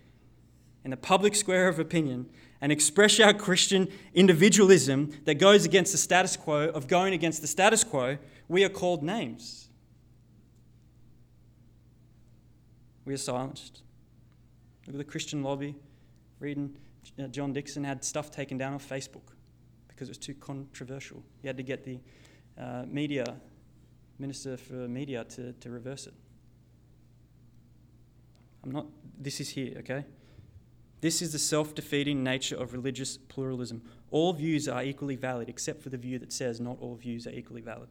in the public square of opinion, and express our Christian individualism that goes against the status quo of going against the status quo, we are called names. We are silenced. Look at the Christian lobby reading uh, John Dixon had stuff taken down off Facebook because it was too controversial. He had to get the uh, media, Minister for Media, to, to reverse it. I'm not, this is here, okay? This is the self defeating nature of religious pluralism. All views are equally valid, except for the view that says not all views are equally valid.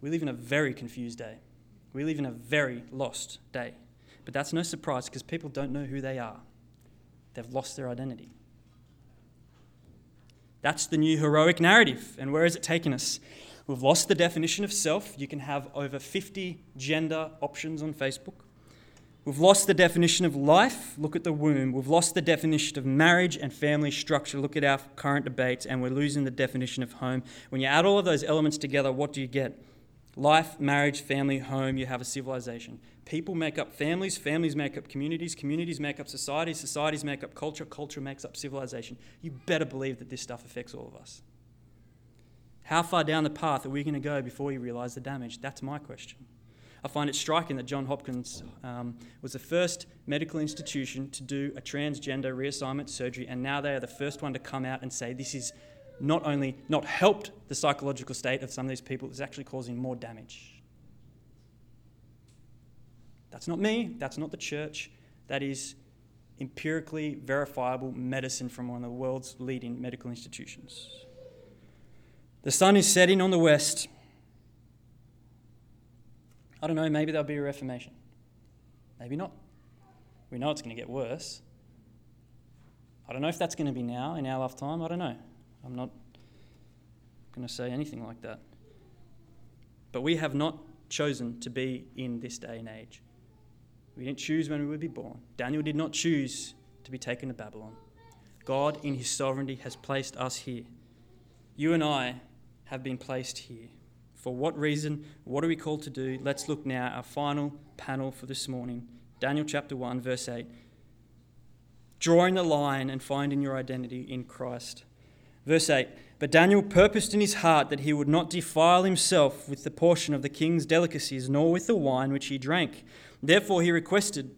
We live in a very confused day. We live in a very lost day. But that's no surprise because people don't know who they are, they've lost their identity. That's the new heroic narrative. And where has it taken us? We've lost the definition of self. You can have over 50 gender options on Facebook. We've lost the definition of life. Look at the womb. We've lost the definition of marriage and family structure. Look at our current debates, and we're losing the definition of home. When you add all of those elements together, what do you get? Life, marriage, family, home, you have a civilization. People make up families, families make up communities, communities make up societies, societies make up culture, culture makes up civilization. You better believe that this stuff affects all of us. How far down the path are we going to go before we realize the damage? That's my question. I find it striking that John Hopkins um, was the first medical institution to do a transgender reassignment surgery, and now they are the first one to come out and say this is not only not helped the psychological state of some of these people, it's actually causing more damage. That's not me, that's not the church, that is empirically verifiable medicine from one of the world's leading medical institutions. The sun is setting on the west. I don't know, maybe there'll be a reformation. Maybe not. We know it's going to get worse. I don't know if that's going to be now in our lifetime. I don't know. I'm not going to say anything like that. But we have not chosen to be in this day and age. We didn't choose when we would be born. Daniel did not choose to be taken to Babylon. God, in his sovereignty, has placed us here. You and I have been placed here. For what reason? What are we called to do? Let's look now our final panel for this morning. Daniel chapter 1, verse 8. Drawing the line and finding your identity in Christ. Verse 8 But Daniel purposed in his heart that he would not defile himself with the portion of the king's delicacies, nor with the wine which he drank. Therefore he requested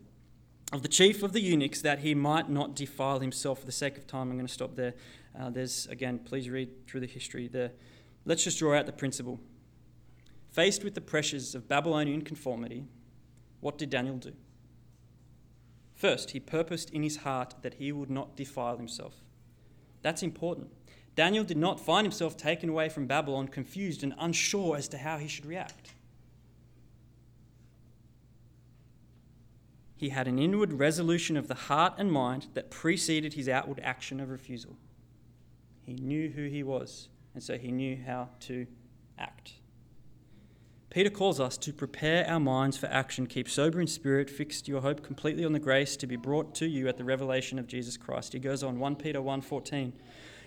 of the chief of the eunuchs that he might not defile himself. For the sake of time, I'm going to stop there. Uh, there's, again, please read through the history there. Let's just draw out the principle. Faced with the pressures of Babylonian conformity, what did Daniel do? First, he purposed in his heart that he would not defile himself. That's important. Daniel did not find himself taken away from Babylon confused and unsure as to how he should react. He had an inward resolution of the heart and mind that preceded his outward action of refusal. He knew who he was, and so he knew how to act. Peter calls us to prepare our minds for action, keep sober in spirit, fixed your hope completely on the grace to be brought to you at the revelation of Jesus Christ. He goes on 1 Peter 1:14.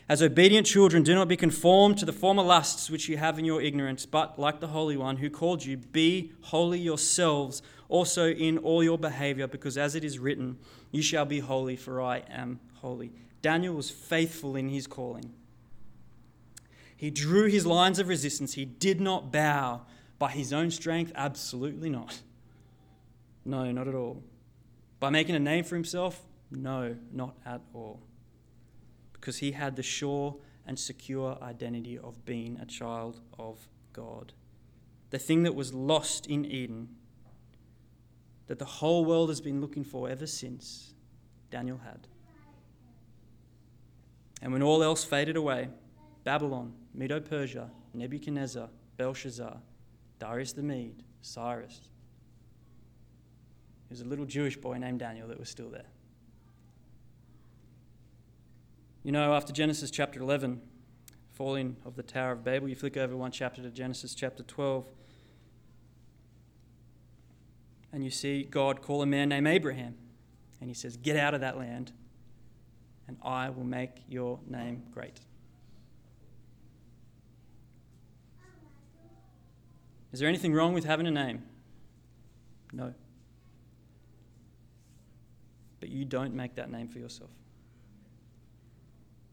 As obedient children, do not be conformed to the former lusts which you have in your ignorance, but like the Holy One who called you, be holy yourselves also in all your behavior, because as it is written, you shall be holy, for I am holy. Daniel was faithful in his calling. He drew his lines of resistance. He did not bow by his own strength? Absolutely not. No, not at all. By making a name for himself? No, not at all. Because he had the sure and secure identity of being a child of God. The thing that was lost in Eden, that the whole world has been looking for ever since, Daniel had. And when all else faded away, Babylon, Medo Persia, Nebuchadnezzar, Belshazzar, Darius the Mede, Cyrus. There's a little Jewish boy named Daniel that was still there. You know, after Genesis chapter 11, falling of the Tower of Babel, you flick over one chapter to Genesis chapter 12, and you see God call a man named Abraham. And he says, Get out of that land, and I will make your name great. Is there anything wrong with having a name? No. But you don't make that name for yourself.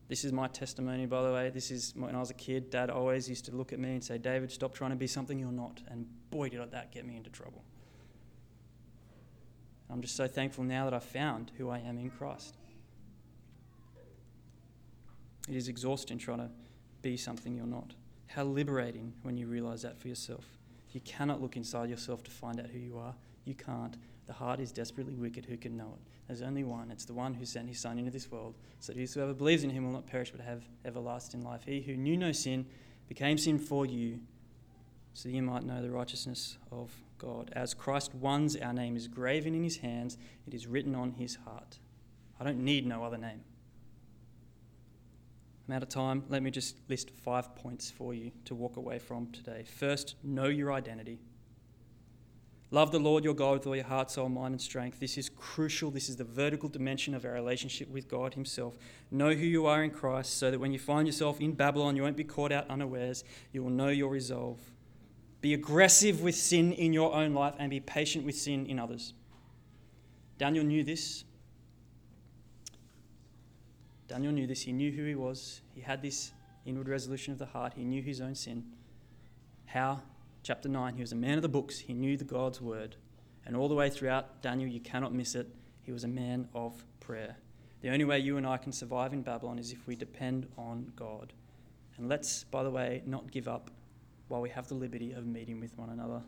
This is my testimony, by the way. This is when I was a kid, Dad always used to look at me and say, David, stop trying to be something you're not. And boy, did that get me into trouble. I'm just so thankful now that I've found who I am in Christ. It is exhausting trying to be something you're not. How liberating when you realize that for yourself. You cannot look inside yourself to find out who you are. You can't. The heart is desperately wicked. Who can know it? There's only one. It's the one who sent his Son into this world, so that whosoever believes in him will not perish but have everlasting life. He who knew no sin became sin for you, so that you might know the righteousness of God. As Christ one's, our name is graven in his hands, it is written on his heart. I don't need no other name. I'm out of time. Let me just list five points for you to walk away from today. First, know your identity. Love the Lord your God with all your heart, soul, mind, and strength. This is crucial. This is the vertical dimension of our relationship with God Himself. Know who you are in Christ so that when you find yourself in Babylon, you won't be caught out unawares. You will know your resolve. Be aggressive with sin in your own life and be patient with sin in others. Daniel knew this. Daniel knew this. He knew who he was. He had this inward resolution of the heart. He knew his own sin. How? Chapter 9. He was a man of the books. He knew the God's word. And all the way throughout Daniel, you cannot miss it. He was a man of prayer. The only way you and I can survive in Babylon is if we depend on God. And let's, by the way, not give up while we have the liberty of meeting with one another.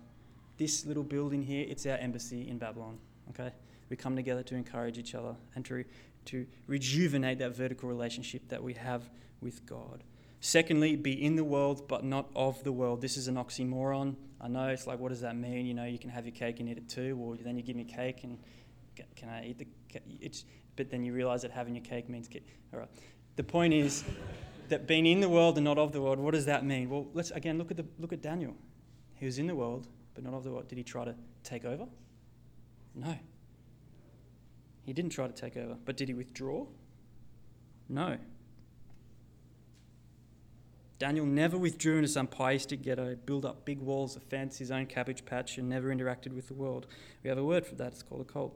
This little building here, it's our embassy in Babylon, okay? We come together to encourage each other and to, to rejuvenate that vertical relationship that we have with God. Secondly, be in the world but not of the world. This is an oxymoron. I know it's like, what does that mean? You know, you can have your cake and eat it too, or then you give me cake and can I eat the cake? It's, but then you realize that having your cake means cake. All right. The point is, that being in the world and not of the world, what does that mean? Well, let's again look at, the, look at Daniel. He was in the world, but not of the world. Did he try to take over? No. He didn't try to take over. But did he withdraw? No. Daniel never withdrew into some pietistic ghetto, built up big walls of fence, his own cabbage patch, and never interacted with the world. We have a word for that, it's called a cult.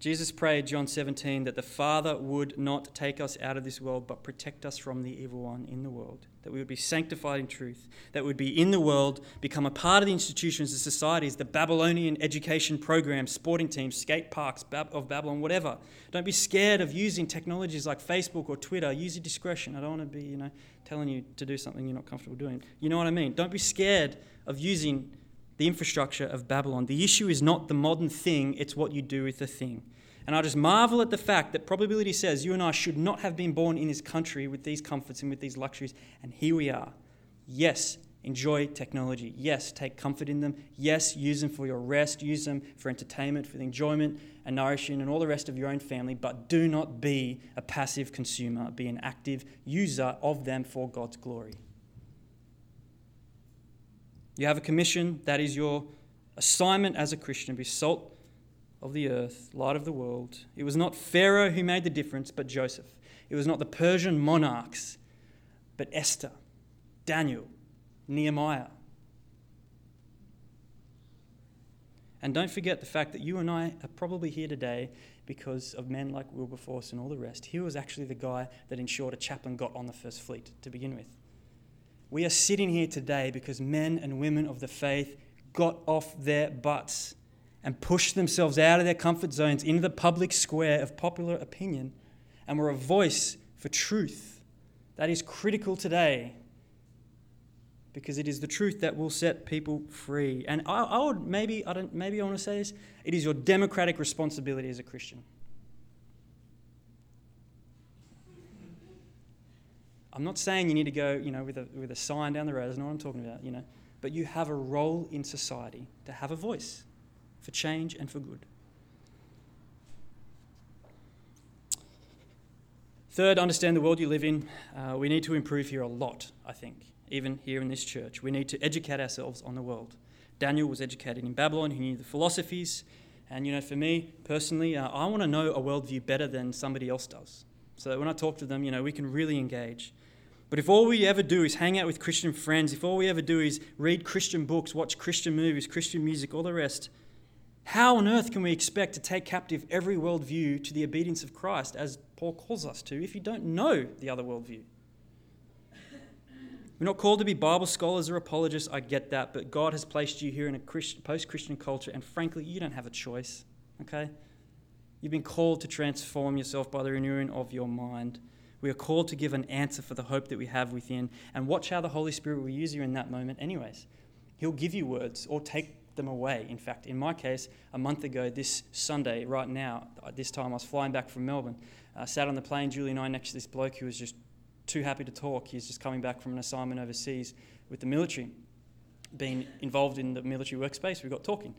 Jesus prayed, John 17, that the Father would not take us out of this world, but protect us from the evil one in the world. That we would be sanctified in truth. That we would be in the world, become a part of the institutions, the societies, the Babylonian education programs, sporting teams, skate parks of Babylon, whatever. Don't be scared of using technologies like Facebook or Twitter. Use your discretion. I don't want to be, you know, telling you to do something you're not comfortable doing. You know what I mean? Don't be scared of using the infrastructure of Babylon. The issue is not the modern thing, it's what you do with the thing. And I just marvel at the fact that probability says you and I should not have been born in this country with these comforts and with these luxuries, and here we are. Yes, enjoy technology. Yes, take comfort in them. Yes, use them for your rest, use them for entertainment, for the enjoyment and nourishing and all the rest of your own family, but do not be a passive consumer. Be an active user of them for God's glory. You have a commission, that is your assignment as a Christian be salt of the earth, light of the world. It was not Pharaoh who made the difference, but Joseph. It was not the Persian monarchs, but Esther, Daniel, Nehemiah. And don't forget the fact that you and I are probably here today because of men like Wilberforce and all the rest. He was actually the guy that ensured a chaplain got on the first fleet to begin with. We are sitting here today because men and women of the faith got off their butts and pushed themselves out of their comfort zones into the public square of popular opinion and were a voice for truth. That is critical today because it is the truth that will set people free. And I, I would maybe I don't maybe I want to say this: it is your democratic responsibility as a Christian. I'm not saying you need to go, you know, with a, with a sign down the road. That's not what I'm talking about, you know. But you have a role in society to have a voice for change and for good. Third, understand the world you live in. Uh, we need to improve here a lot, I think, even here in this church. We need to educate ourselves on the world. Daniel was educated in Babylon, he knew the philosophies. And, you know, for me personally, uh, I want to know a worldview better than somebody else does. So that when I talk to them, you know, we can really engage. But if all we ever do is hang out with Christian friends, if all we ever do is read Christian books, watch Christian movies, Christian music, all the rest, how on earth can we expect to take captive every worldview to the obedience of Christ, as Paul calls us to, if you don't know the other worldview? We're not called to be Bible scholars or apologists, I get that, but God has placed you here in a post Christian culture, and frankly, you don't have a choice, okay? You've been called to transform yourself by the renewing of your mind. We are called to give an answer for the hope that we have within, and watch how the Holy Spirit will use you in that moment, anyways. He'll give you words or take them away. In fact, in my case, a month ago, this Sunday, right now, this time, I was flying back from Melbourne. I sat on the plane, Julie and I, next to this bloke who was just too happy to talk. He's just coming back from an assignment overseas with the military. Being involved in the military workspace, we got talking.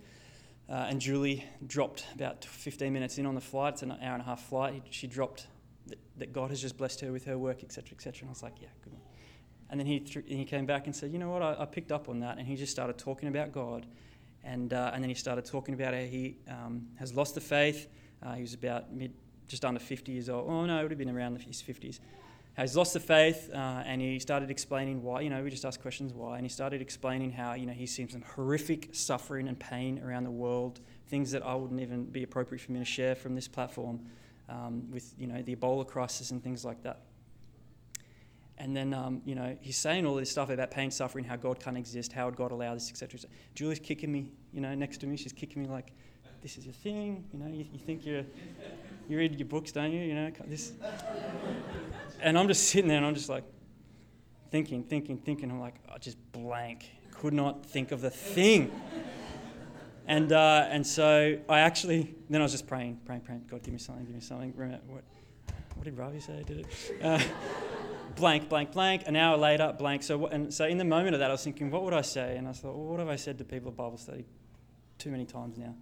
Uh, and Julie dropped about 15 minutes in on the flight. It's an hour and a half flight. She dropped that, that God has just blessed her with her work, etc., etc. And I was like, yeah, good one. And then he, th- he came back and said, you know what, I, I, picked up on that. And he just started talking about God and, uh, and then he started talking about how he um, has lost the faith. Uh, he was about mid, just under 50 years old. Oh, no, it would have been around his 50s. He's lost the faith, uh, and he started explaining why. You know, we just asked questions why, and he started explaining how you know he's seen some horrific suffering and pain around the world, things that I wouldn't even be appropriate for me to share from this platform, um, with you know the Ebola crisis and things like that. And then, um, you know, he's saying all this stuff about pain, suffering, how God can't exist, how would God allow this, etc. Julie's kicking me, you know, next to me. She's kicking me like, this is your thing. You know, you, you think you're, you read your books, don't you? You know, this. And I'm just sitting there and I'm just like, thinking, thinking, thinking. I'm like, I just blank. Could not think of the thing. And, uh, and so I actually, then I was just praying, praying, praying. God, give me something, give me something. What, what did Ravi say? Did it? Uh, blank, blank, blank. An hour later, blank. So, and so in the moment of that, I was thinking, what would I say? And I thought, well, what have I said to people at Bible study too many times now?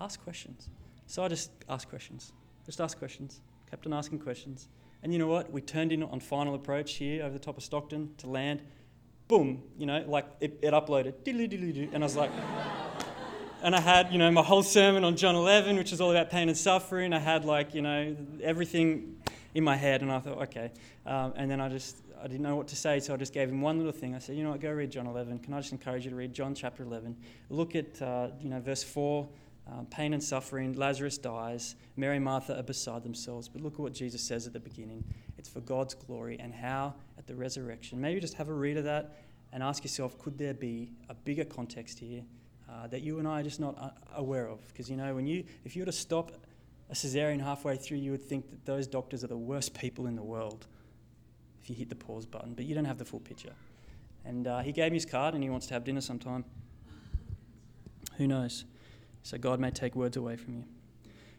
Ask questions. So I just asked questions. Just asked questions. Kept on asking questions. And you know what? We turned in on final approach here over the top of Stockton to land. Boom, you know, like it, it uploaded. And I was like, and I had, you know, my whole sermon on John 11, which is all about pain and suffering. I had like, you know, everything in my head, and I thought, okay. Um, and then I just, I didn't know what to say, so I just gave him one little thing. I said, you know what, go read John 11. Can I just encourage you to read John chapter 11? Look at, uh, you know, verse 4, um, pain and suffering, Lazarus dies, Mary and Martha are beside themselves. But look at what Jesus says at the beginning. It's for God's glory, and how at the resurrection. Maybe just have a read of that and ask yourself, could there be a bigger context here uh, that you and I are just not uh, aware of? Because, you know, when you, if you were to stop a cesarean halfway through, you would think that those doctors are the worst people in the world if you hit the pause button, but you don't have the full picture. And uh, he gave me his card and he wants to have dinner sometime. Who knows? So God may take words away from you.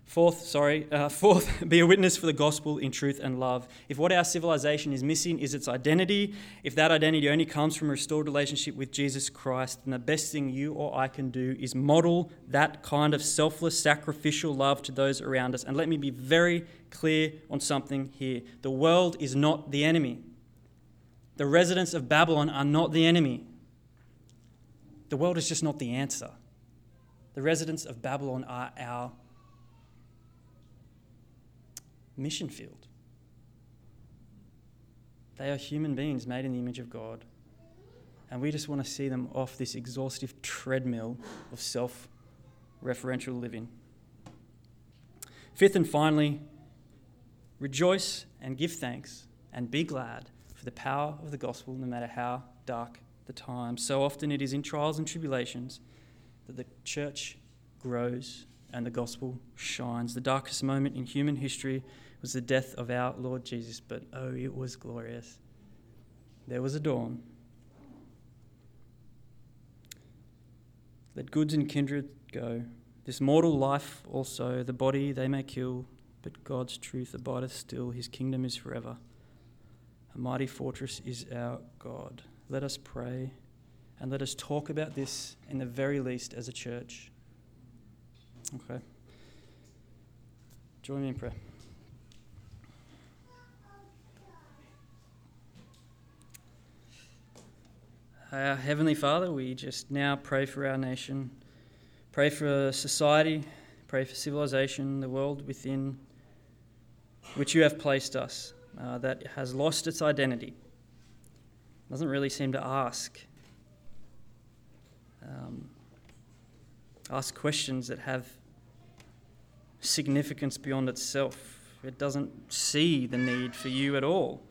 Fourth, sorry, uh, fourth, be a witness for the gospel in truth and love. If what our civilization is missing is its identity, if that identity only comes from a restored relationship with Jesus Christ, then the best thing you or I can do is model that kind of selfless, sacrificial love to those around us. And let me be very clear on something here the world is not the enemy, the residents of Babylon are not the enemy. The world is just not the answer. The residents of Babylon are our mission field. They are human beings made in the image of God. And we just want to see them off this exhaustive treadmill of self referential living. Fifth and finally, rejoice and give thanks and be glad for the power of the gospel, no matter how dark the times. So often it is in trials and tribulations that the church grows and the gospel shines. The darkest moment in human history was the death of our Lord Jesus, but oh, it was glorious. There was a dawn. Let goods and kindred go. This mortal life also, the body they may kill, but God's truth abideth still. His kingdom is forever. A mighty fortress is our God. Let us pray and let us talk about this in the very least as a church. Okay. Join me in prayer. Our Heavenly Father, we just now pray for our nation, pray for society, pray for civilization, the world within which you have placed us, uh, that has lost its identity, doesn't really seem to ask. Um, ask questions that have significance beyond itself. It doesn't see the need for you at all.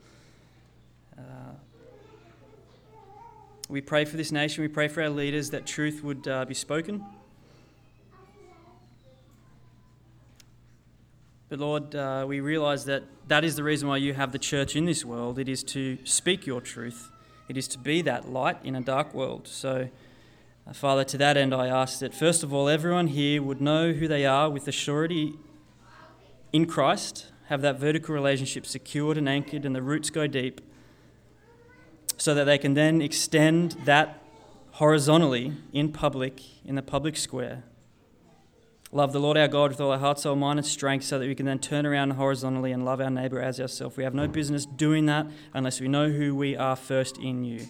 Uh, we pray for this nation, we pray for our leaders that truth would uh, be spoken. But Lord, uh, we realize that that is the reason why you have the church in this world. It is to speak your truth, it is to be that light in a dark world. So, Father, to that end, I ask that first of all, everyone here would know who they are with the surety in Christ, have that vertical relationship secured and anchored, and the roots go deep, so that they can then extend that horizontally in public, in the public square. Love the Lord our God with all our heart, soul, mind, and strength, so that we can then turn around horizontally and love our neighbour as ourselves. We have no business doing that unless we know who we are first in you.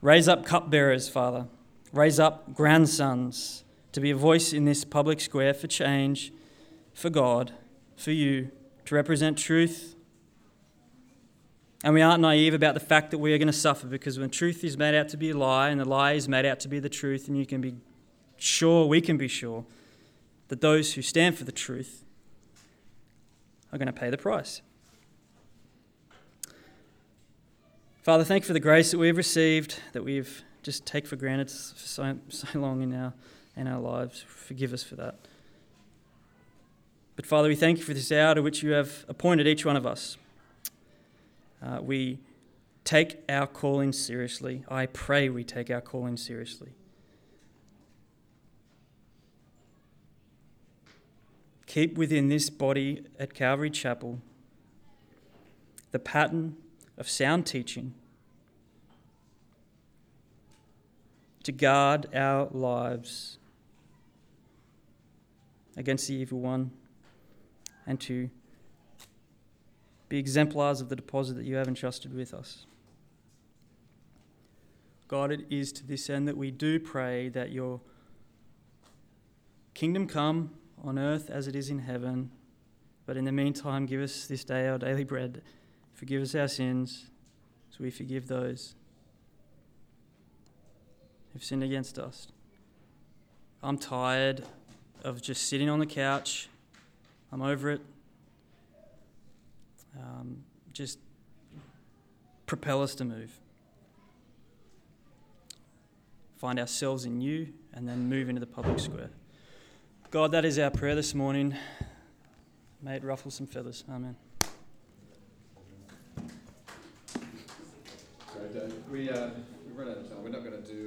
Raise up cupbearers, Father. Raise up grandsons to be a voice in this public square for change, for God, for you, to represent truth. And we aren't naive about the fact that we are going to suffer because when truth is made out to be a lie and the lie is made out to be the truth, and you can be sure, we can be sure, that those who stand for the truth are going to pay the price. Father, thank you for the grace that we've received, that we've just take for granted for so, so long in our, in our lives. Forgive us for that. But Father, we thank you for this hour to which you have appointed each one of us. Uh, we take our calling seriously. I pray we take our calling seriously. Keep within this body at Calvary Chapel the pattern of sound teaching to guard our lives against the evil one and to be exemplars of the deposit that you have entrusted with us. God, it is to this end that we do pray that your kingdom come on earth as it is in heaven. But in the meantime, give us this day our daily bread. Forgive us our sins, as we forgive those who've sinned against us. I'm tired of just sitting on the couch. I'm over it. Um, just propel us to move. Find ourselves in you and then move into the public square. God, that is our prayer this morning. May it ruffle some feathers. Amen. We, uh, we run out of time. We're not going to do